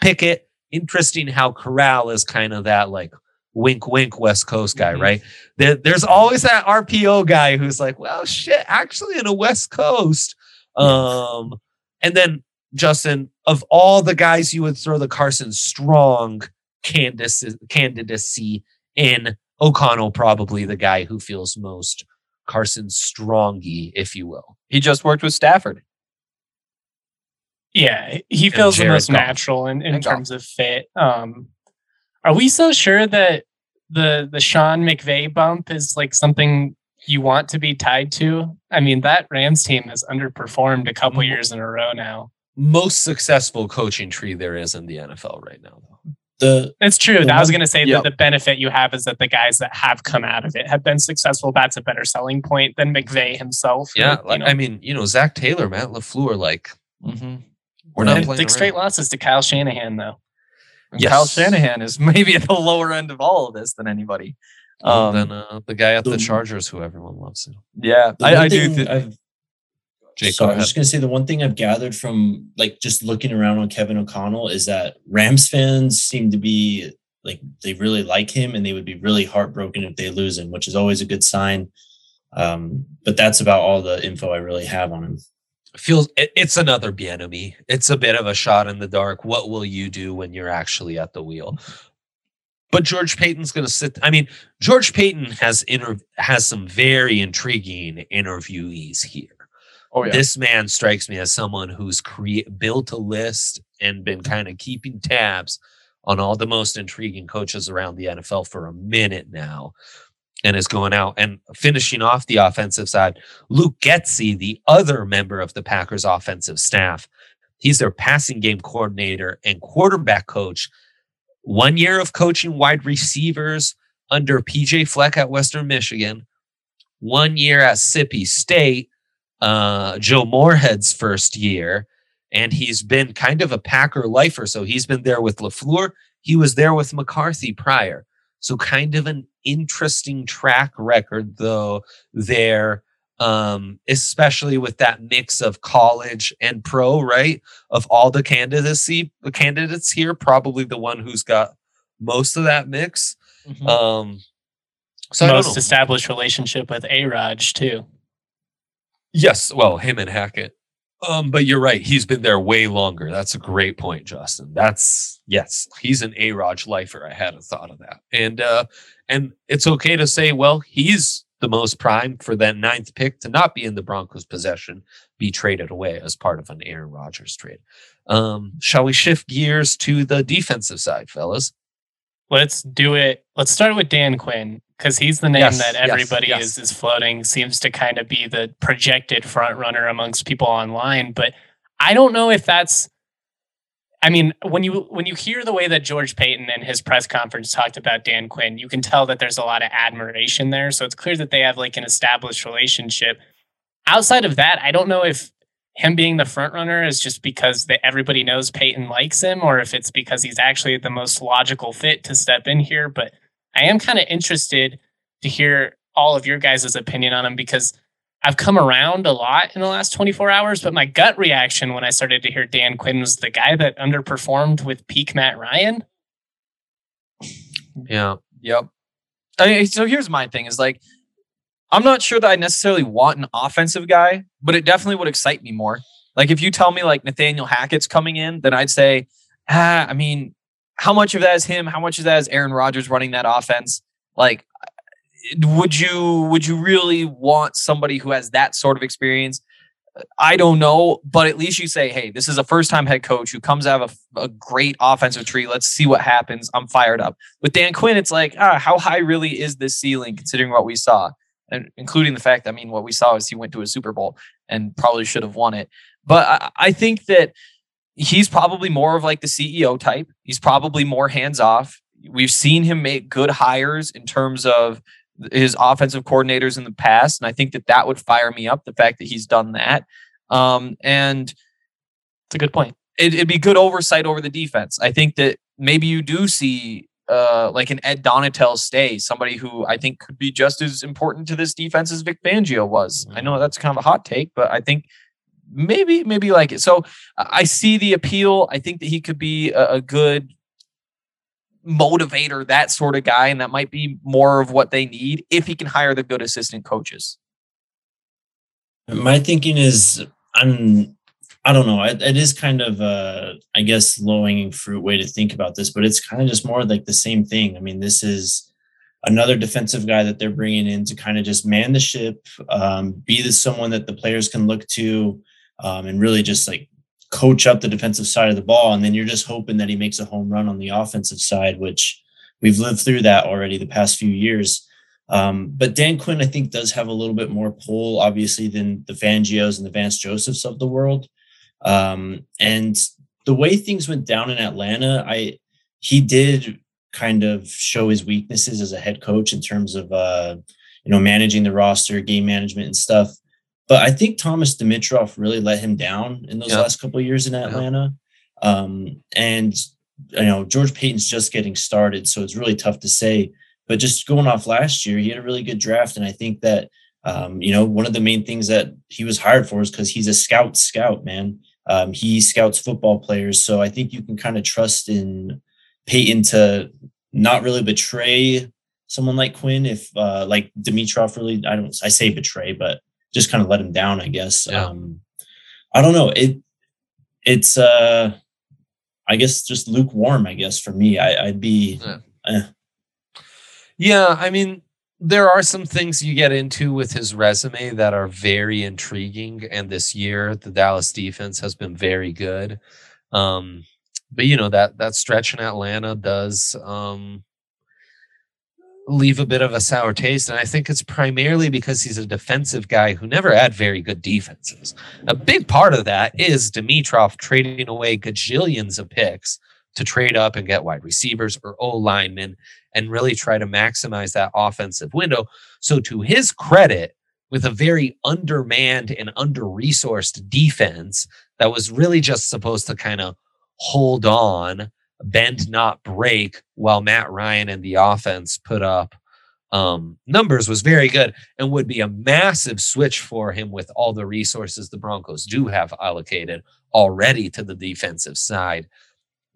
Pickett. Interesting how Corral is kind of that like wink, wink West Coast guy, mm-hmm. right? There, there's always that RPO guy who's like, well, shit, actually in a West Coast. Um, and then Justin, of all the guys you would throw the Carson Strong candidacy in, O'Connell probably the guy who feels most Carson Strongy, if you will.
He just worked with Stafford.
Yeah, he feels the most Goff. natural in, in terms Goff. of fit. Um, are we so sure that the the Sean McVay bump is like something you want to be tied to? I mean, that Rams team has underperformed a couple mm-hmm. years in a row now
most successful coaching tree there is in the NFL right now.
The it's true. The, I was going to say yep. that the benefit you have is that the guys that have come out of it have been successful. That's a better selling point than McVay himself.
Yeah, like, I mean, you know, Zac Taylor, Matt LaFleur, like
mm-hmm. we're not playing. Six straight losses to Kyle Shanahan, though.
Yes. Kyle Shanahan is maybe at the lower end of all of this than anybody.
Um, than uh, the guy at the, the Chargers, who everyone loves.
Yeah, I, I do. Th-
Jake, so I was just gonna say the one thing I've gathered from like just looking around on Kevin O'Connell is that Rams fans seem to be like they really like him and they would be really heartbroken if they lose him, which is always a good sign. Um, but that's about all the info I really have on him.
Feels it, it's another Bieniemy. It's a bit of a shot in the dark. What will you do when you're actually at the wheel? but George Paton's going to sit. I mean, George Paton has inter- has some very intriguing interviewees here.
Oh
This man strikes me as someone who's cre- built a list and been mm-hmm. kind of keeping tabs on all the most intriguing coaches around the NFL for a minute now and is going out and finishing off the offensive side. Luke Getsy, the other member of the Packers offensive staff, he's their passing game coordinator and quarterback coach. One year of coaching wide receivers under PJ Fleck at Western Michigan, one year at Sippy State, uh, Joe Moorhead's first year, and he's been kind of a Packer lifer. So he's been there with LaFleur. He was there with McCarthy prior. So kind of an interesting track record though there um especially with that mix of college and pro right of all the candidacy the candidates here probably the one who's got most of that mix
Mhm.
um so
Most established relationship with A Raj too.
Yes, well, him and Hackett. Um, but you're right. He's been there way longer. That's a great point, Justin. That's yes, he's an A Raj lifer. I hadn't thought of that. And uh and it's okay to say, well, he's the most prime for that ninth pick to not be in the Broncos' possession, be traded away as part of an Aaron Rodgers trade. Um, shall we shift gears to the defensive side, fellas?
Let's do it. Let's start with Dan Quinn because he's the name
Yes,
that
yes,
everybody
yes.
is is floating. Seems to kind of be the projected front runner amongst people online. But I don't know if that's. I mean, when you when you hear the way that George Paton and his press conference talked about Dan Quinn, you can tell that there's a lot of admiration there. So it's clear that they have like an established relationship. Outside of that, I don't know if him being the front runner is just because that everybody knows Paton likes him, or if it's because he's actually the most logical fit to step in here. But I am kind of interested to hear all of your guys' opinion on him because I've come around a lot in the last 24 hours. But my gut reaction when I started to hear Dan Quinn was the guy that underperformed with peak Matt Ryan.
Yeah.
Yep. I mean, so here's my thing is like, I'm not sure that I necessarily want an offensive guy, but it definitely would excite me more. Like if you tell me like Nathaniel Hackett's coming in, then I'd say, ah, I mean, how much of that is him? How much of that is Aaron Rodgers running that offense? Like, would you would you really want somebody who has that sort of experience? I don't know, but at least you say, hey, this is a first time head coach who comes out of a, a great offensive tree. Let's see what happens. I'm fired up. With Dan Quinn, it's like, ah, how high really is this ceiling considering what we saw? And including the fact, I mean, what we saw is he went to a Super Bowl and probably should have won it. But I, I think that he's probably more of like the CEO type. He's probably more hands off. We've seen him make good hires in terms of his offensive coordinators in the past, and I think that that would fire me up. The fact that he's done that, um, and
It's a good point.
it, it'd be good oversight over the defense. I think that maybe you do see uh, like an Ed Donatell stay, somebody who I think could be just as important to this defense as Vic Fangio was. I know that's kind of a hot take, but I think maybe maybe like it. So I I see the appeal. I think that he could be a, a good motivator, that sort of guy, and that might be more of what they need if he can hire the good assistant coaches.
My thinking is, I'm, I don't know. It, it is kind of, uh, I guess, low hanging fruit way to think about this, but it's kind of just more like the same thing. I mean, this is another defensive guy that they're bringing in to kind of just man the ship, um, be the someone that the players can look to, um, and really just like coach up the defensive side of the ball. And then you're just hoping that he makes a home run on the offensive side, which we've lived through that already the past few years. Um, but Dan Quinn, I think, does have a little bit more pull, obviously, than the Fangios and the Vance Josephs of the world. Um, and the way things went down in Atlanta, I he did kind of show his weaknesses as a head coach in terms of uh, you know managing the roster, game management, and stuff. But I think Thomas Dimitroff really let him down in those
Yeah.
last couple of years in Atlanta. Um, and you know George Paton's just getting started, so it's really tough to say. But just going off last year, he had a really good draft, and I think that um, you know one of the main things that he was hired for is because he's a scout. Scout man, um, he scouts football players, so I think you can kind of trust in Paton to not really betray someone like Quinn. If uh, like Dimitroff really, I don't, I say betray, but just kind of let him down, I guess.
Yeah.
Um, I don't know. It it's uh, I guess just lukewarm. I guess for me, I, I'd be.
Yeah.
eh,
Yeah, I mean, there are some things you get into with his resume that are very intriguing. And this year, the Dallas defense has been very good. Um, but you know that that stretch in Atlanta does um, leave a bit of a sour taste, and I think it's primarily because he's a defensive guy who never had very good defenses. A big part of that is Dimitroff trading away gajillions of picks to trade up and get wide receivers or O linemen and really try to maximize that offensive window. So, to his credit, with a very undermanned and under resourced defense that was really just supposed to kind of hold on, bend, not break, while Matt Ryan and the offense put up um, numbers was very good and would be a massive switch for him with all the resources the Broncos do have allocated already to the defensive side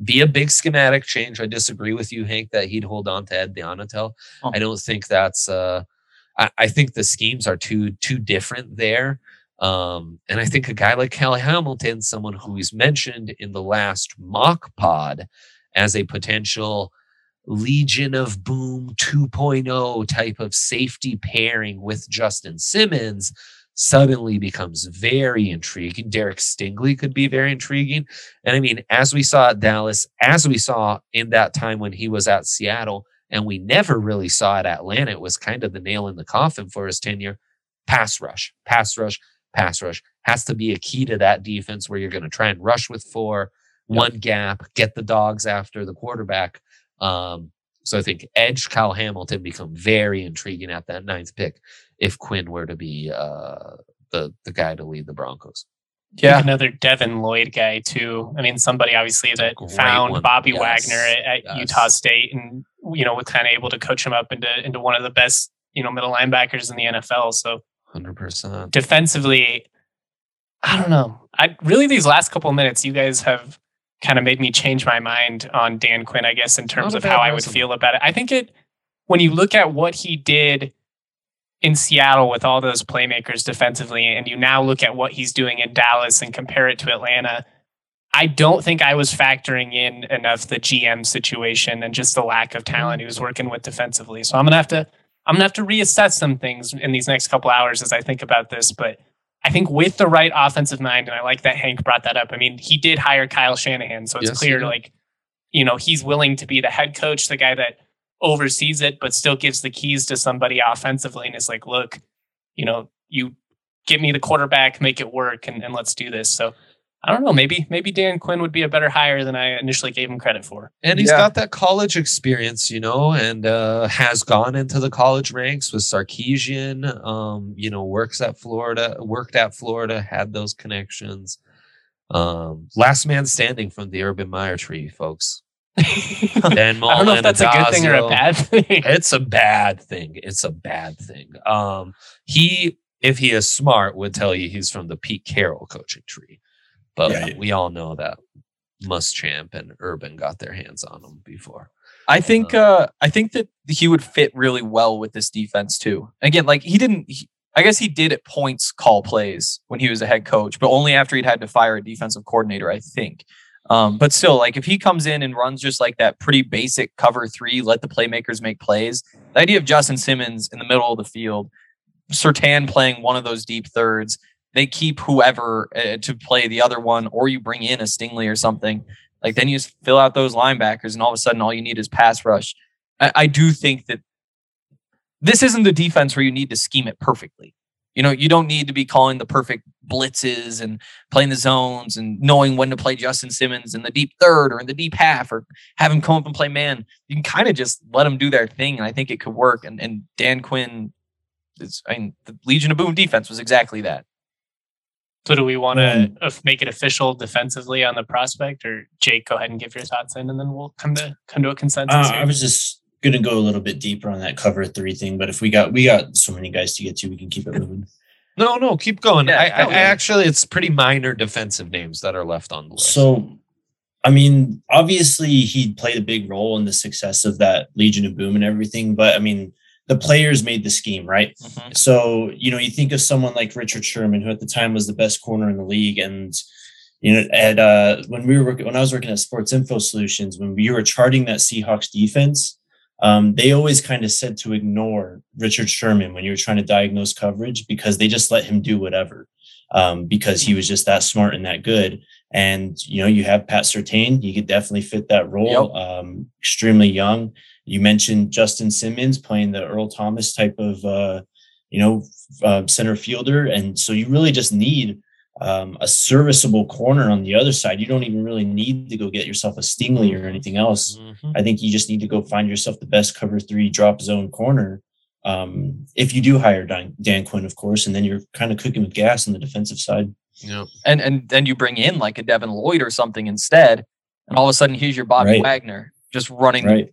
be a big schematic change. I disagree with you, Hank, that he'd hold on to Ed Donatell. Oh. I don't think that's. Uh, I, I, think the schemes are too too different there. Um, and I think a guy like Kyle Hamilton, someone who he's mentioned in the last mock pod as a potential Legion of Boom 2.0 type of safety pairing with Justin Simmons suddenly becomes very intriguing. Derek Stingley could be very intriguing. And I mean, as we saw at Dallas, as we saw in that time when he was at Seattle, and we never really saw at Atlanta, it was kind of the nail in the coffin for his tenure. Pass rush, pass rush, pass rush has to be a key to that defense where you're going to try and rush with four, yep. one gap, get the dogs after the quarterback. Um, so I think Edge Kyle Hamilton become very intriguing at that ninth pick if Quinn were to be uh, the the guy to lead the Broncos.
Yeah, another Devin Lloyd guy too. I mean, somebody obviously that found one. Bobby yes. Wagner at, at yes. Utah State, and you know was kind of able to coach him up into into one of the best you know middle linebackers in the NFL. So,
hundred percent
defensively, I don't know. I really these last couple of minutes, you guys have kind of made me change my mind on Dan Quinn, I guess, in terms of how I would feel about it. I think it, when you look at what he did in Seattle with all those playmakers defensively, and you now look at what he's doing in Dallas and compare it to Atlanta, I don't think I was factoring in enough the GM situation and just the lack of talent he was working with defensively. So I'm gonna have to I'm gonna have to reassess some things in these next couple hours as I think about this. But I think with the right offensive mind, and I like that Hank brought that up. I mean, he did hire Kyle Shanahan, so it's yes, clear, like, you know, he's willing to be the head coach, the guy that oversees it, but still gives the keys to somebody offensively and is like, look, you know, you give me the quarterback, make it work, and, and let's do this. So I don't know. Maybe maybe Dan Quinn would be a better hire than I initially gave him credit for.
And he's yeah. got that college experience, you know, and uh, has gone into the college ranks with Sarkisian. Um, you know, works at Florida, worked at Florida, had those connections. Um, last man standing from the Urban Meyer tree, folks.
Dan Mullen, I don't know if that's Addazio. a good thing or a bad thing.
it's a bad thing. It's a bad thing. Um, he, if he is smart, would tell you he's from the Pete Carroll coaching tree. But yeah, we all know that Muschamp and Urban got their hands on him before.
I think uh, uh, I think that he would fit really well with this defense too. Again, like he didn't. He, I guess he did at points call plays when he was a head coach, but only after he'd had to fire a defensive coordinator. I think. Um, but still, like if he comes in and runs just like that pretty basic cover three, let the playmakers make plays. The idea of Justin Simmons in the middle of the field, Surtain playing one of those deep thirds, they keep whoever uh, to play the other one, or you bring in a Stingley or something. Like then you just fill out those linebackers, and all of a sudden, all you need is pass rush. I, I do think that this isn't the defense where you need to scheme it perfectly. You know, you don't need to be calling the perfect blitzes and playing the zones and knowing when to play Justin Simmons in the deep third or in the deep half or have him come up and play man. You can kind of just let them do their thing, and I think it could work. And and Dan Quinn, is, I mean, the Legion of Boom defense was exactly that.
So do we want to mm. make it official defensively on the prospect, or Jake, go ahead and give your thoughts in, and then we'll come to come to a consensus.
Uh, I was just gonna go a little bit deeper on that cover three thing, but if we got we got so many guys to get to, we can keep it moving.
No, no, keep going. Yeah, I, I, I actually, it's pretty minor defensive names that are left on the list.
So, I mean, obviously, he played a big role in the success of that Legion of Boom and everything. But I mean, the players made the scheme, right? Mm-hmm. So, you know, you think of someone like Richard Sherman, who at the time was the best corner in the league. And, you know, at uh, when we were when I was working at Sports Info Solutions, when we were charting that Seahawks defense, um, they always kind of said to ignore Richard Sherman when you were trying to diagnose coverage because they just let him do whatever um, because he was just that smart and that good. And you know, you have Pat Surtain, he could definitely fit that role. Yep. Um, extremely young. You mentioned Justin Simmons playing the Earl Thomas type of uh, you know uh, center fielder, and so you really just need um, a serviceable corner on the other side. You don't even really need to go get yourself a Stingley or anything else. Mm-hmm. I think you just need to go find yourself the best cover three drop zone corner. Um, if you do hire Dan, Dan Quinn, of course, and then you're kind of cooking with gas on the defensive side.
Yeah. And and then you bring in like a Devin Lloyd or something instead, and all of a sudden here's your Bobby right. Wagner just running.
Right.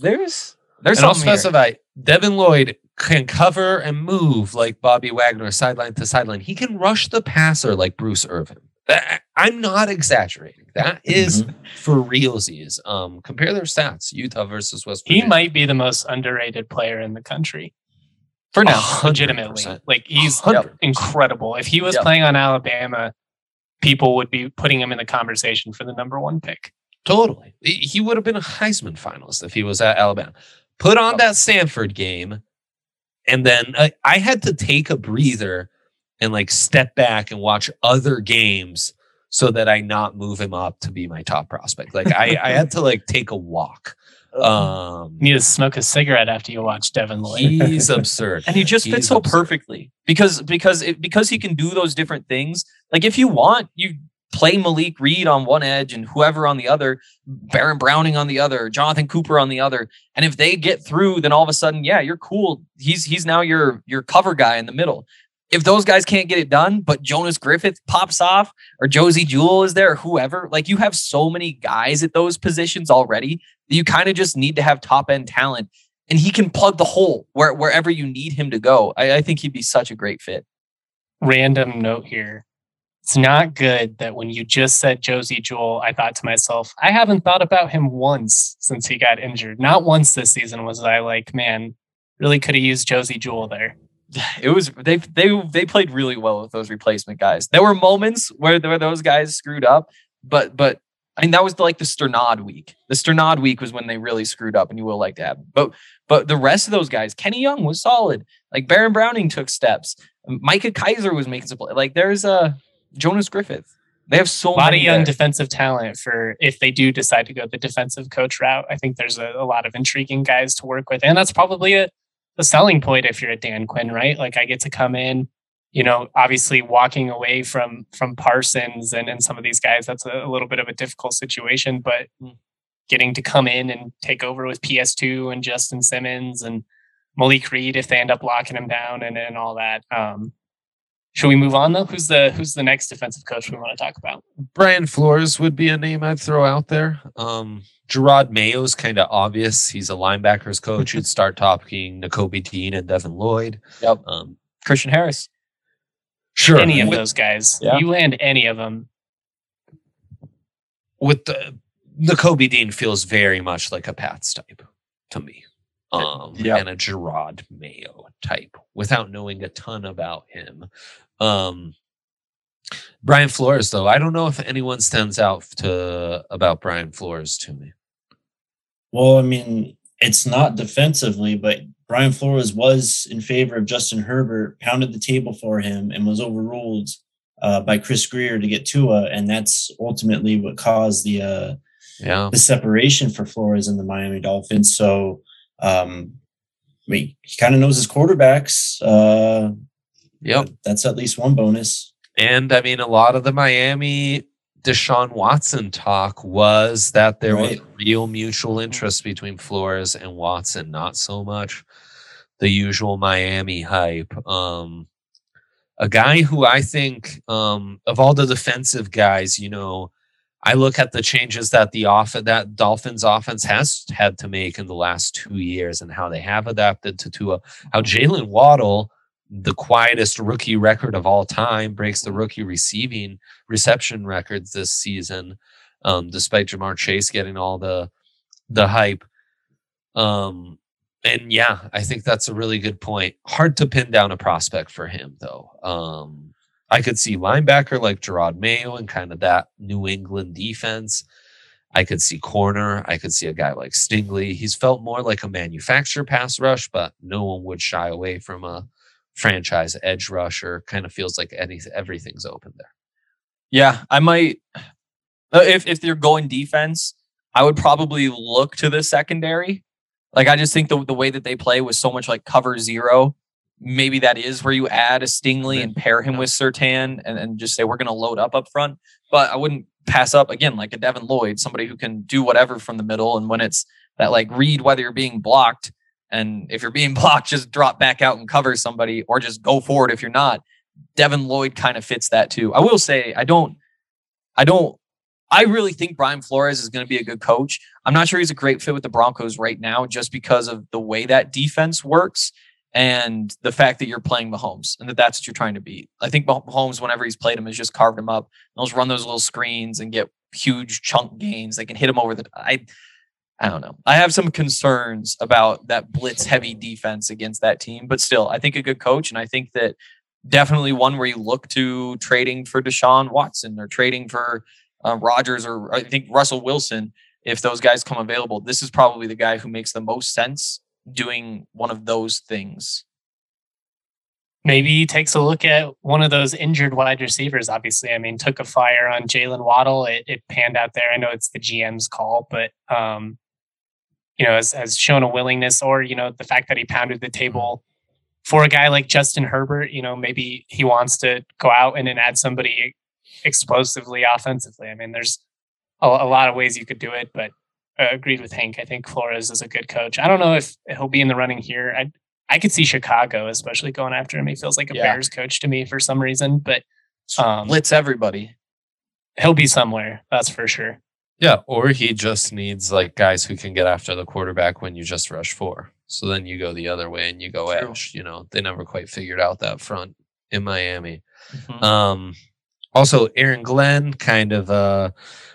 There's there's
and I'll specify here. Devin Lloyd can cover and move like Bobby Wagner, sideline to sideline. He can rush the passer like Bruce Irvin. I'm not exaggerating. That is mm-hmm. for realsies. Um, compare their stats: Utah versus West.
Virginia. He might be the most underrated player in the country for now. 100%. Legitimately, like he's 100%. incredible. If he was yep. playing on Alabama, people would be putting him in the conversation for the number one pick.
Totally, he would have been a Heisman finalist if he was at Alabama. Put on that Stanford game and then uh, I had to take a breather and like step back and watch other games so that I not move him up to be my top prospect. Like I, I had to like take a walk.
Um, you need to smoke a cigarette after you watch Devin Lloyd.
He's absurd,
and he just fits so absurd. perfectly because because it, because he can do those different things. Like if you want, you play Malik Reed on one edge and whoever on the other, Baron Browning on the other, Jonathan Cooper on the other. And if they get through, then all of a sudden, yeah, you're cool. He's he's now your your cover guy in the middle. If those guys can't get it done, but Jonas Griffith pops off or Josey Jewell is there or whoever, like you have so many guys at those positions already that you kind of just need to have top end talent. And he can plug the hole where, wherever you need him to go. I, I think he'd be such a great fit.
Random note here it's not good that when you just said Josey Jewell, I thought to myself, I haven't thought about him once since he got injured. Not once this season was I like, man, really could have used Josey Jewell there.
It was they they they played really well with those replacement guys. There were moments where, where those guys screwed up, but but I mean that was like the Strnad week. The Strnad week was when they really screwed up, and you will like to have. But but the rest of those guys, Kenny Young was solid. Like Baron Browning took steps. Micah Kiser was making some play. Like there's a Jonas Griffith. They have so
a lot
of
young there. defensive talent for if they do decide to go the defensive coach route. I think there's a, a lot of intriguing guys to work with, and that's probably a, a selling point if you're a Dan Quinn, right? Like I get to come in, you know, obviously walking away from from Parsons and and some of these guys, that's a, a little bit of a difficult situation, but hmm. getting to come in and take over with PS2 and Justin Simmons and Malik Reed if they end up locking him down and and all that. Um, should we move on though? Who's the who's the next defensive coach we want to talk about?
Brian Flores would be a name I'd throw out there. Um, Jerod Mayo's kind of obvious. He's a linebackers coach. You'd start talking Nakobe Dean and Devin Lloyd.
Yep. Um, Christian Harris.
Sure.
Any of with, those guys. Yeah. You land any of them.
With the Nakobe Dean feels very much like a Pats type to me. Um, yep. and a Jerod Mayo type without knowing a ton about him. Um, Brian Flores, though, I don't know if anyone stands out to about Brian Flores to me.
Well, I mean, it's not defensively, but Brian Flores was in favor of Justin Herbert, pounded the table for him, and was overruled uh, by Chris Grier to get Tua, and that's ultimately what caused the uh, yeah the separation for Flores and the Miami Dolphins. So, um, I mean, he kind of knows his quarterbacks. Uh,
Yep.
That's at least one bonus.
And I mean, a lot of the Miami Deshaun Watson talk was that there right. was real mutual interest between Flores and Watson, not so much the usual Miami hype. Um, a guy who I think, um, of all the defensive guys, you know, I look at the changes that the off that Dolphins offense has had to make in the last two years and how they have adapted to Tua. How Jaylen Waddle the quietest rookie record of all time, breaks the rookie receiving reception records this season, um, despite Ja'Marr Chase getting all the the hype. Um, and yeah, I think that's a really good point. Hard to pin down a prospect for him though. Um, I could see linebacker like Jerod Mayo and kind of that New England defense. I could see corner. I could see a guy like Stingley. He's felt more like a manufacturer pass rush, but no one would shy away from a franchise edge rusher. Kind of feels like any, everything's open there.
Yeah, I might. Uh, if if they're going defense, I would probably look to the secondary. Like I just think the the way that they play was so much like cover zero. Maybe that is where you add a Stingley and pair him with Surtain and, and just say we're going to load up up front. But I wouldn't pass up again like a Devin Lloyd, somebody who can do whatever from the middle. And when it's that like read whether you're being blocked, and if you're being blocked, just drop back out and cover somebody, or just go forward if you're not. Devin Lloyd kind of fits that too. I will say I don't, I don't I really think Brian Flores is going to be a good coach. I'm not sure he's a great fit with the Broncos right now, just because of the way that defense works and the fact that you're playing Mahomes and that that's what you're trying to beat. I think Mahomes, whenever he's played him, has just carved him up. They'll run those little screens and get huge chunk gains. They can hit him over the. I, I don't know. I have some concerns about that blitz heavy defense against that team, but still, I think a good coach, and I think that definitely one where you look to trading for Deshaun Watson or trading for uh, Rodgers or I think Russell Wilson, if those guys come available, this is probably the guy who makes the most sense doing one of those things.
Maybe he takes a look at one of those injured wide receivers. Obviously, I mean, took a fire on Jaylen Waddle. It, it, panned out there. I know it's the GM's call, but um, you know, has, has shown a willingness, or you know, the fact that he pounded the table for a guy like Justin Herbert. You know, maybe he wants to go out and then add somebody explosively offensively. I mean, there's a, a lot of ways you could do it, but uh, agreed with Hank. I think Flores is a good coach. I don't know if he'll be in the running here. I I could see Chicago, especially going after him. He feels like a yeah. Bears coach to me for some reason, but
um, blitz everybody.
He'll be somewhere, that's for sure.
Yeah, or he just needs like guys who can get after the quarterback when you just rush four. So then you go the other way and you go True. edge. You know, they never quite figured out that front in Miami. Mm-hmm. Um, also Aaron Glenn, kind of a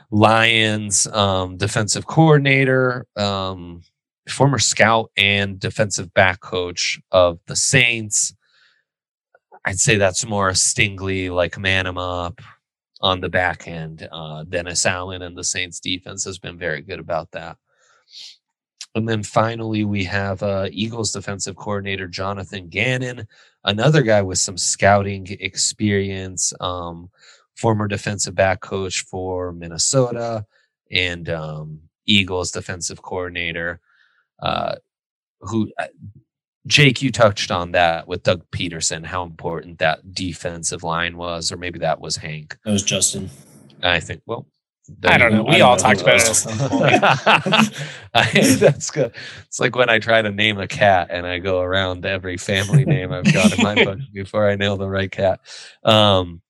Lions um, defensive coordinator, um, former scout and defensive back coach of the Saints. I'd say that's more Stingley, like man him up on the back end. Uh, Dennis Allen and the Saints defense has been very good about that. And then finally, we have uh, Eagles defensive coordinator Jonathan Gannon, another guy with some scouting experience, um, former defensive back coach for Minnesota and um, Eagles defensive coordinator. Uh, who uh, Jake, you touched on that with Doug Pederson, how important that defensive line was, or maybe that was Hank.
That was Justin.
I think. Well,
I don't know. We all talked about
it. I, that's good. It's like when I try to name a cat and I go around every family name I've got in my book before I nail the right cat. Um,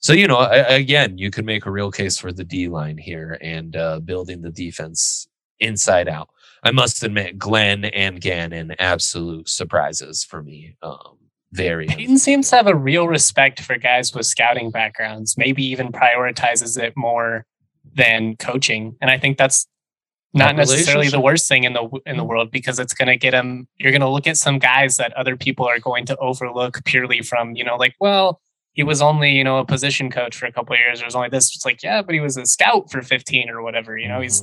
so you know, again, you could make a real case for the D line here and uh, building the defense inside out. I must admit, Glenn and Gannon, absolute surprises for me. Um, very.
Paton seems to have a real respect for guys with scouting backgrounds. Maybe even prioritizes it more than coaching, and I think that's not necessarily the worst thing in the in the mm. world because it's going to get them. You're going to look at some guys that other people are going to overlook purely from you know, like well he was only you know a position coach for a couple of years. There was only this. It's like yeah, but he was a scout for 15 or whatever. You know, mm-hmm. he's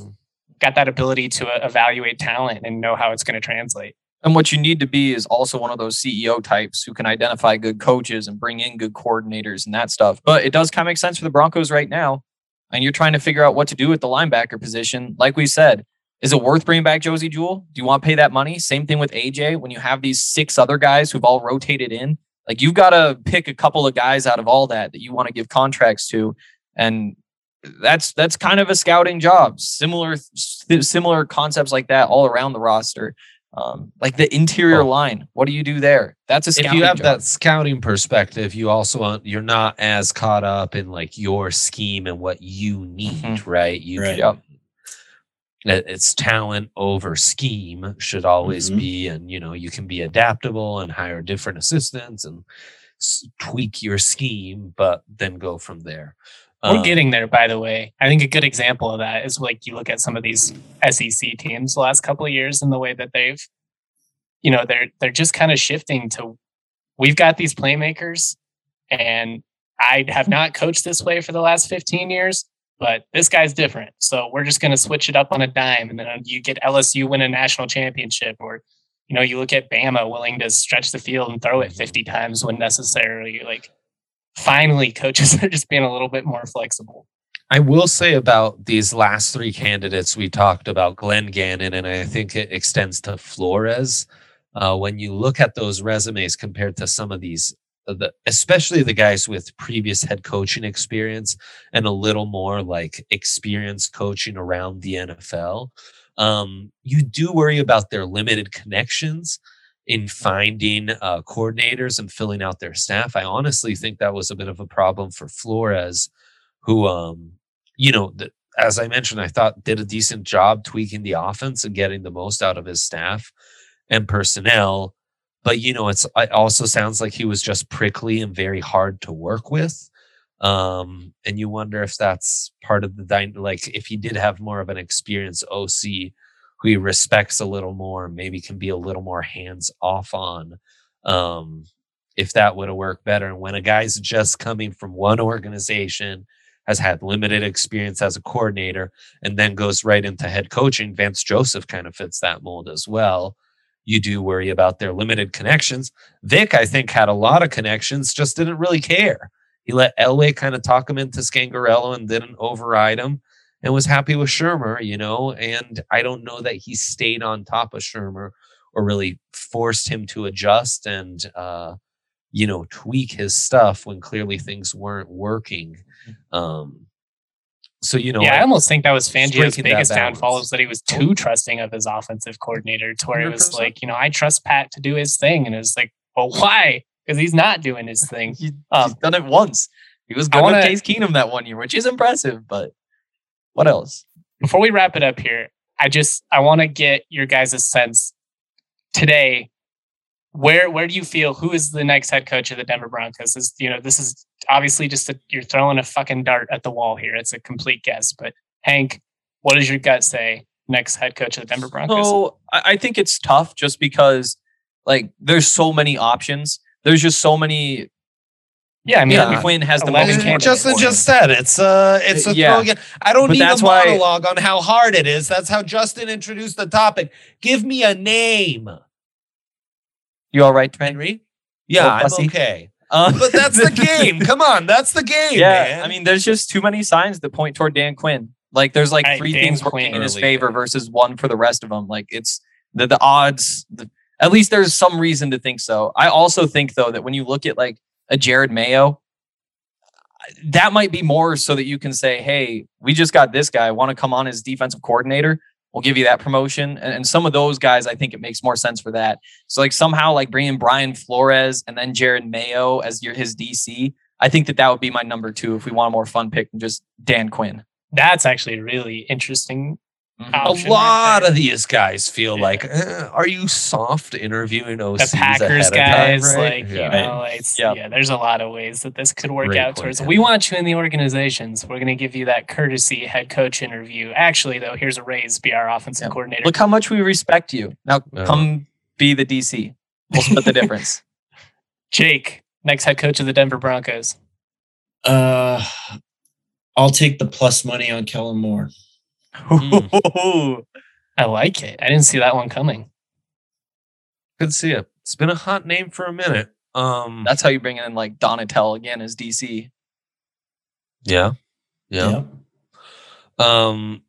got that ability to uh, evaluate talent and know how it's going to translate.
And what you need to be is also one of those CEO types who can identify good coaches and bring in good coordinators and that stuff. But it does kind of make sense for the Broncos right now. And you're trying to figure out what to do with the linebacker position. Like we said, is it worth bringing back Josey Jewell? Do you want to pay that money? Same thing with AJ. When you have these six other guys who've all rotated in, like you've got to pick a couple of guys out of all that that you want to give contracts to, and that's that's kind of a scouting job. Similar similar concepts like that all around the roster. Um, like the interior oh. line, what do you do there? That's a
if you have job. that scouting perspective, you also you're not as caught up in like your scheme and what you need, mm-hmm. right? You
right. Can,
it's talent over scheme should always mm-hmm. be and you know you can be adaptable and hire different assistants and s- tweak your scheme but then go from there.
We're um, getting there by the way. I think a good example of that is like you look at some of these sec teams the last couple of years and the way that they've you know they're they're just kind of shifting to we've got these playmakers and i have not coached this way for the last 15 years but this guy's different. So we're just going to switch it up on a dime. And then you get LSU win a national championship, or, you know, you look at Bama willing to stretch the field and throw it 50 times when necessary. Like, finally, coaches are just being a little bit more flexible.
I will say about these last three candidates we talked about, Glenn Gannon, and I think it extends to Flores. Uh, when you look at those resumes compared to some of these the, especially the guys with previous head coaching experience and a little more like experience coaching around the NFL, um, you do worry about their limited connections in finding uh, coordinators and filling out their staff. I honestly think that was a bit of a problem for Flores, who, um, you know, the, as I mentioned, I thought did a decent job tweaking the offense and getting the most out of his staff and personnel but you know, it's it also sounds like he was just prickly and very hard to work with. Um, and you wonder if that's part of the like if he did have more of an experienced OC who he respects a little more, maybe can be a little more hands off on. Um, if that would have worked better. And when a guy's just coming from one organization, has had limited experience as a coordinator, and then goes right into head coaching, Vance Joseph kind of fits that mold as well you do worry about their limited connections. Vic, I think, had a lot of connections, just didn't really care. He let Elway kind of talk him into Scangarello and didn't override him and was happy with Shurmur, you know. And I don't know that he stayed on top of Shurmur or really forced him to adjust and, uh, you know, tweak his stuff when clearly things weren't working. Mm-hmm. Um, so you know,
yeah, I, I almost think that was Fangio's biggest downfall is that he was too trusting of his offensive coordinator, to where 100%. it was like, you know, I trust Pat to do his thing, and it's like, well, why? Because he's not doing his thing.
He, um, he's done it once. He was going wanna, with Case Keenum that one year, which is impressive. But what else?
Before we wrap it up here, I just I want to get your guys' sense today where where do you feel who is the next head coach of the Denver Broncos? Is you know this is obviously just a, you're throwing a fucking dart at the wall here. It's a complete guess, but Hank, what does your gut say? Next head coach of the Denver Broncos.
So I think it's tough just because like there's so many options. There's just so many.
Yeah, I mean,
yeah. Quinn has the most.
Justin just said it's a it's a yeah. throw. I don't but need a monologue why, on how hard it is. That's how Justin introduced the topic. Give me a name.
You all right, Henry?
Yeah, I'm okay. Uh, but that's the game. Come on, that's the game. Yeah, man.
I mean, there's just too many signs that point toward Dan Quinn. Like, there's like three Dan things working in his favor versus one for the rest of them. Like, it's the the odds. The, at least there's some reason to think so. I also think though that when you look at like a Jerod Mayo, that might be more so that you can say, "Hey, we just got this guy. Want to come on as defensive coordinator?" Will give you that promotion. And, and, some of those guys, I think it makes more sense for that. So like somehow like bringing Brian Flores and then Jerod Mayo as your his DC. I think that that would be my number two if we want a more fun pick than just Dan Quinn.
That's actually really interesting
Mm-hmm. A lot right of these guys feel yeah. like, eh, are you soft interviewing OCs?
The Packers guys, time, right? like yeah. you know, it's, yep. yeah. There's a lot of ways that this could work Great out towards. We want you in the organizations. We're going to give you that courtesy head coach interview. Actually, though, here's a raise. Be our offensive yep. coordinator.
Look how much we respect you. Now uh, come be the DC. We'll split the difference.
Jake, next head coach of the Denver Broncos.
Uh, I'll take the plus money on Kellen Moore.
Mm. I like it. I didn't see that one coming.
Good to see it. It's been a hot name for a minute. Um,
That's how you bring in like Donatell again as DC.
Yeah. Yeah. yeah. Um,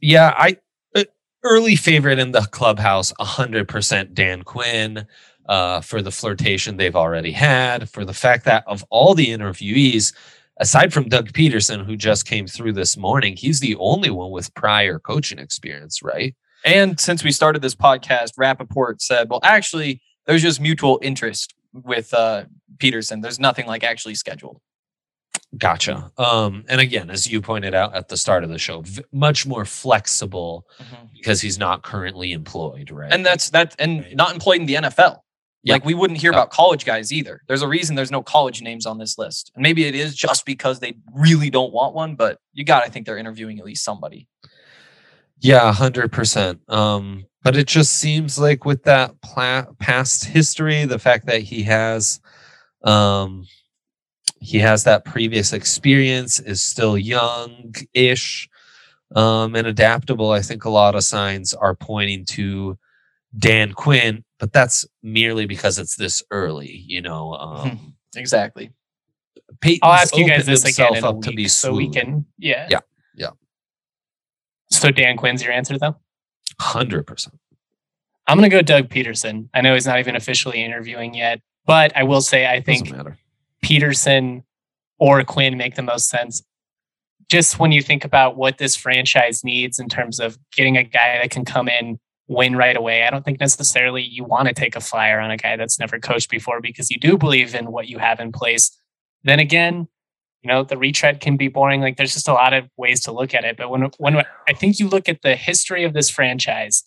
yeah, I uh, early favorite in the clubhouse, hundred percent Dan Quinn. Uh, for the flirtation they've already had, for the fact that of all the interviewees, aside from Doug Pederson, who just came through this morning, he's the only one with prior coaching experience, right?
And since we started this podcast, Rapoport said, well, actually, there's just mutual interest with uh, Pederson. There's nothing like actually scheduled.
Gotcha. Um, and again, as you pointed out at the start of the show, v- much more flexible mm-hmm. because he's not currently employed, right?
And that's that, and right. not employed in the NFL. Yep. Like we wouldn't hear about college guys either. There's a reason there's no college names on this list. And maybe it is just because they really don't want one, but you got to think they're interviewing at least somebody.
Yeah, 100%. Um, but it just seems like with that pla- past history, the fact that he has um, he has that previous experience, is still young ish um, and adaptable. I think a lot of signs are pointing to Dan Quinn, but that's merely because it's this early, you know. Um,
exactly.
Peyton's
I'll ask you guys this again in a
up to
week,
be
so we can. Yeah.
Yeah, yeah.
So Dan Quinn's your answer though.
Hundred percent.
I'm gonna go Doug Pederson. I know he's not even officially interviewing yet, but I will say I think Pederson or Quinn make the most sense. Just when you think about what this franchise needs in terms of getting a guy that can come in, win right away, I don't think necessarily you want to take a flyer on a guy that's never coached before because you do believe in what you have in place. Then again, you know, the retread can be boring. Like there's just a lot of ways to look at it. But when when I think you look at the history of this franchise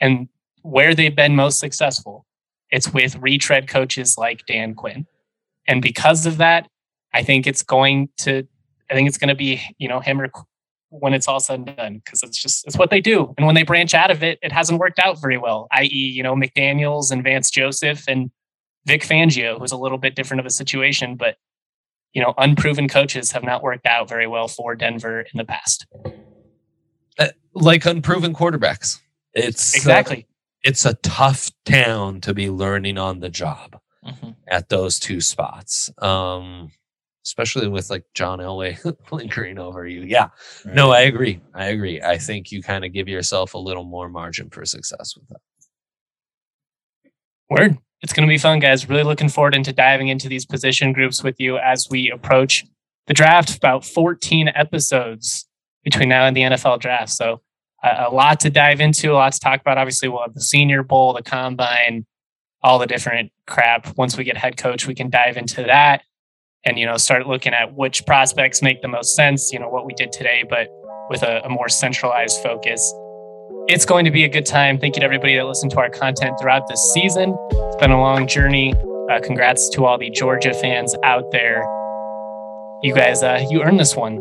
and where they've been most successful, it's with retread coaches like Dan Quinn. And because of that, I think it's going to, I think it's going to be, you know, him or when it's all said and done, because it's just, it's what they do. And when they branch out of it, it hasn't worked out very well, i.e., you know, McDaniels and Vance Joseph and Vic Fangio, who's a little bit different of a situation, but, you know, unproven coaches have not worked out very well for Denver in the past.
Uh, like unproven quarterbacks. It's uh,
Exactly.
it's a tough town to be learning on the job
Mhm.
at those two spots. Um, especially with like John Elway lingering over you. Yeah. No, I agree. I agree. I think you kind of give yourself a little more margin for success with that.
Word. It's going to be fun, guys. Really looking forward into diving into these position groups with you as we approach the draft. About 14 episodes between now and the NFL draft. So a, a lot to dive into, a lot to talk about. Obviously, we'll have the Senior Bowl, the Combine, all the different crap. Once we get head coach, we can dive into that and you know start looking at which prospects make the most sense. You know what we did today, but with a, a more centralized focus. It's going to be a good time. Thank you to everybody that listened to our content throughout this season. It's been a long journey. Uh, congrats to all the Georgia fans out there. You guys, uh, you earned this one.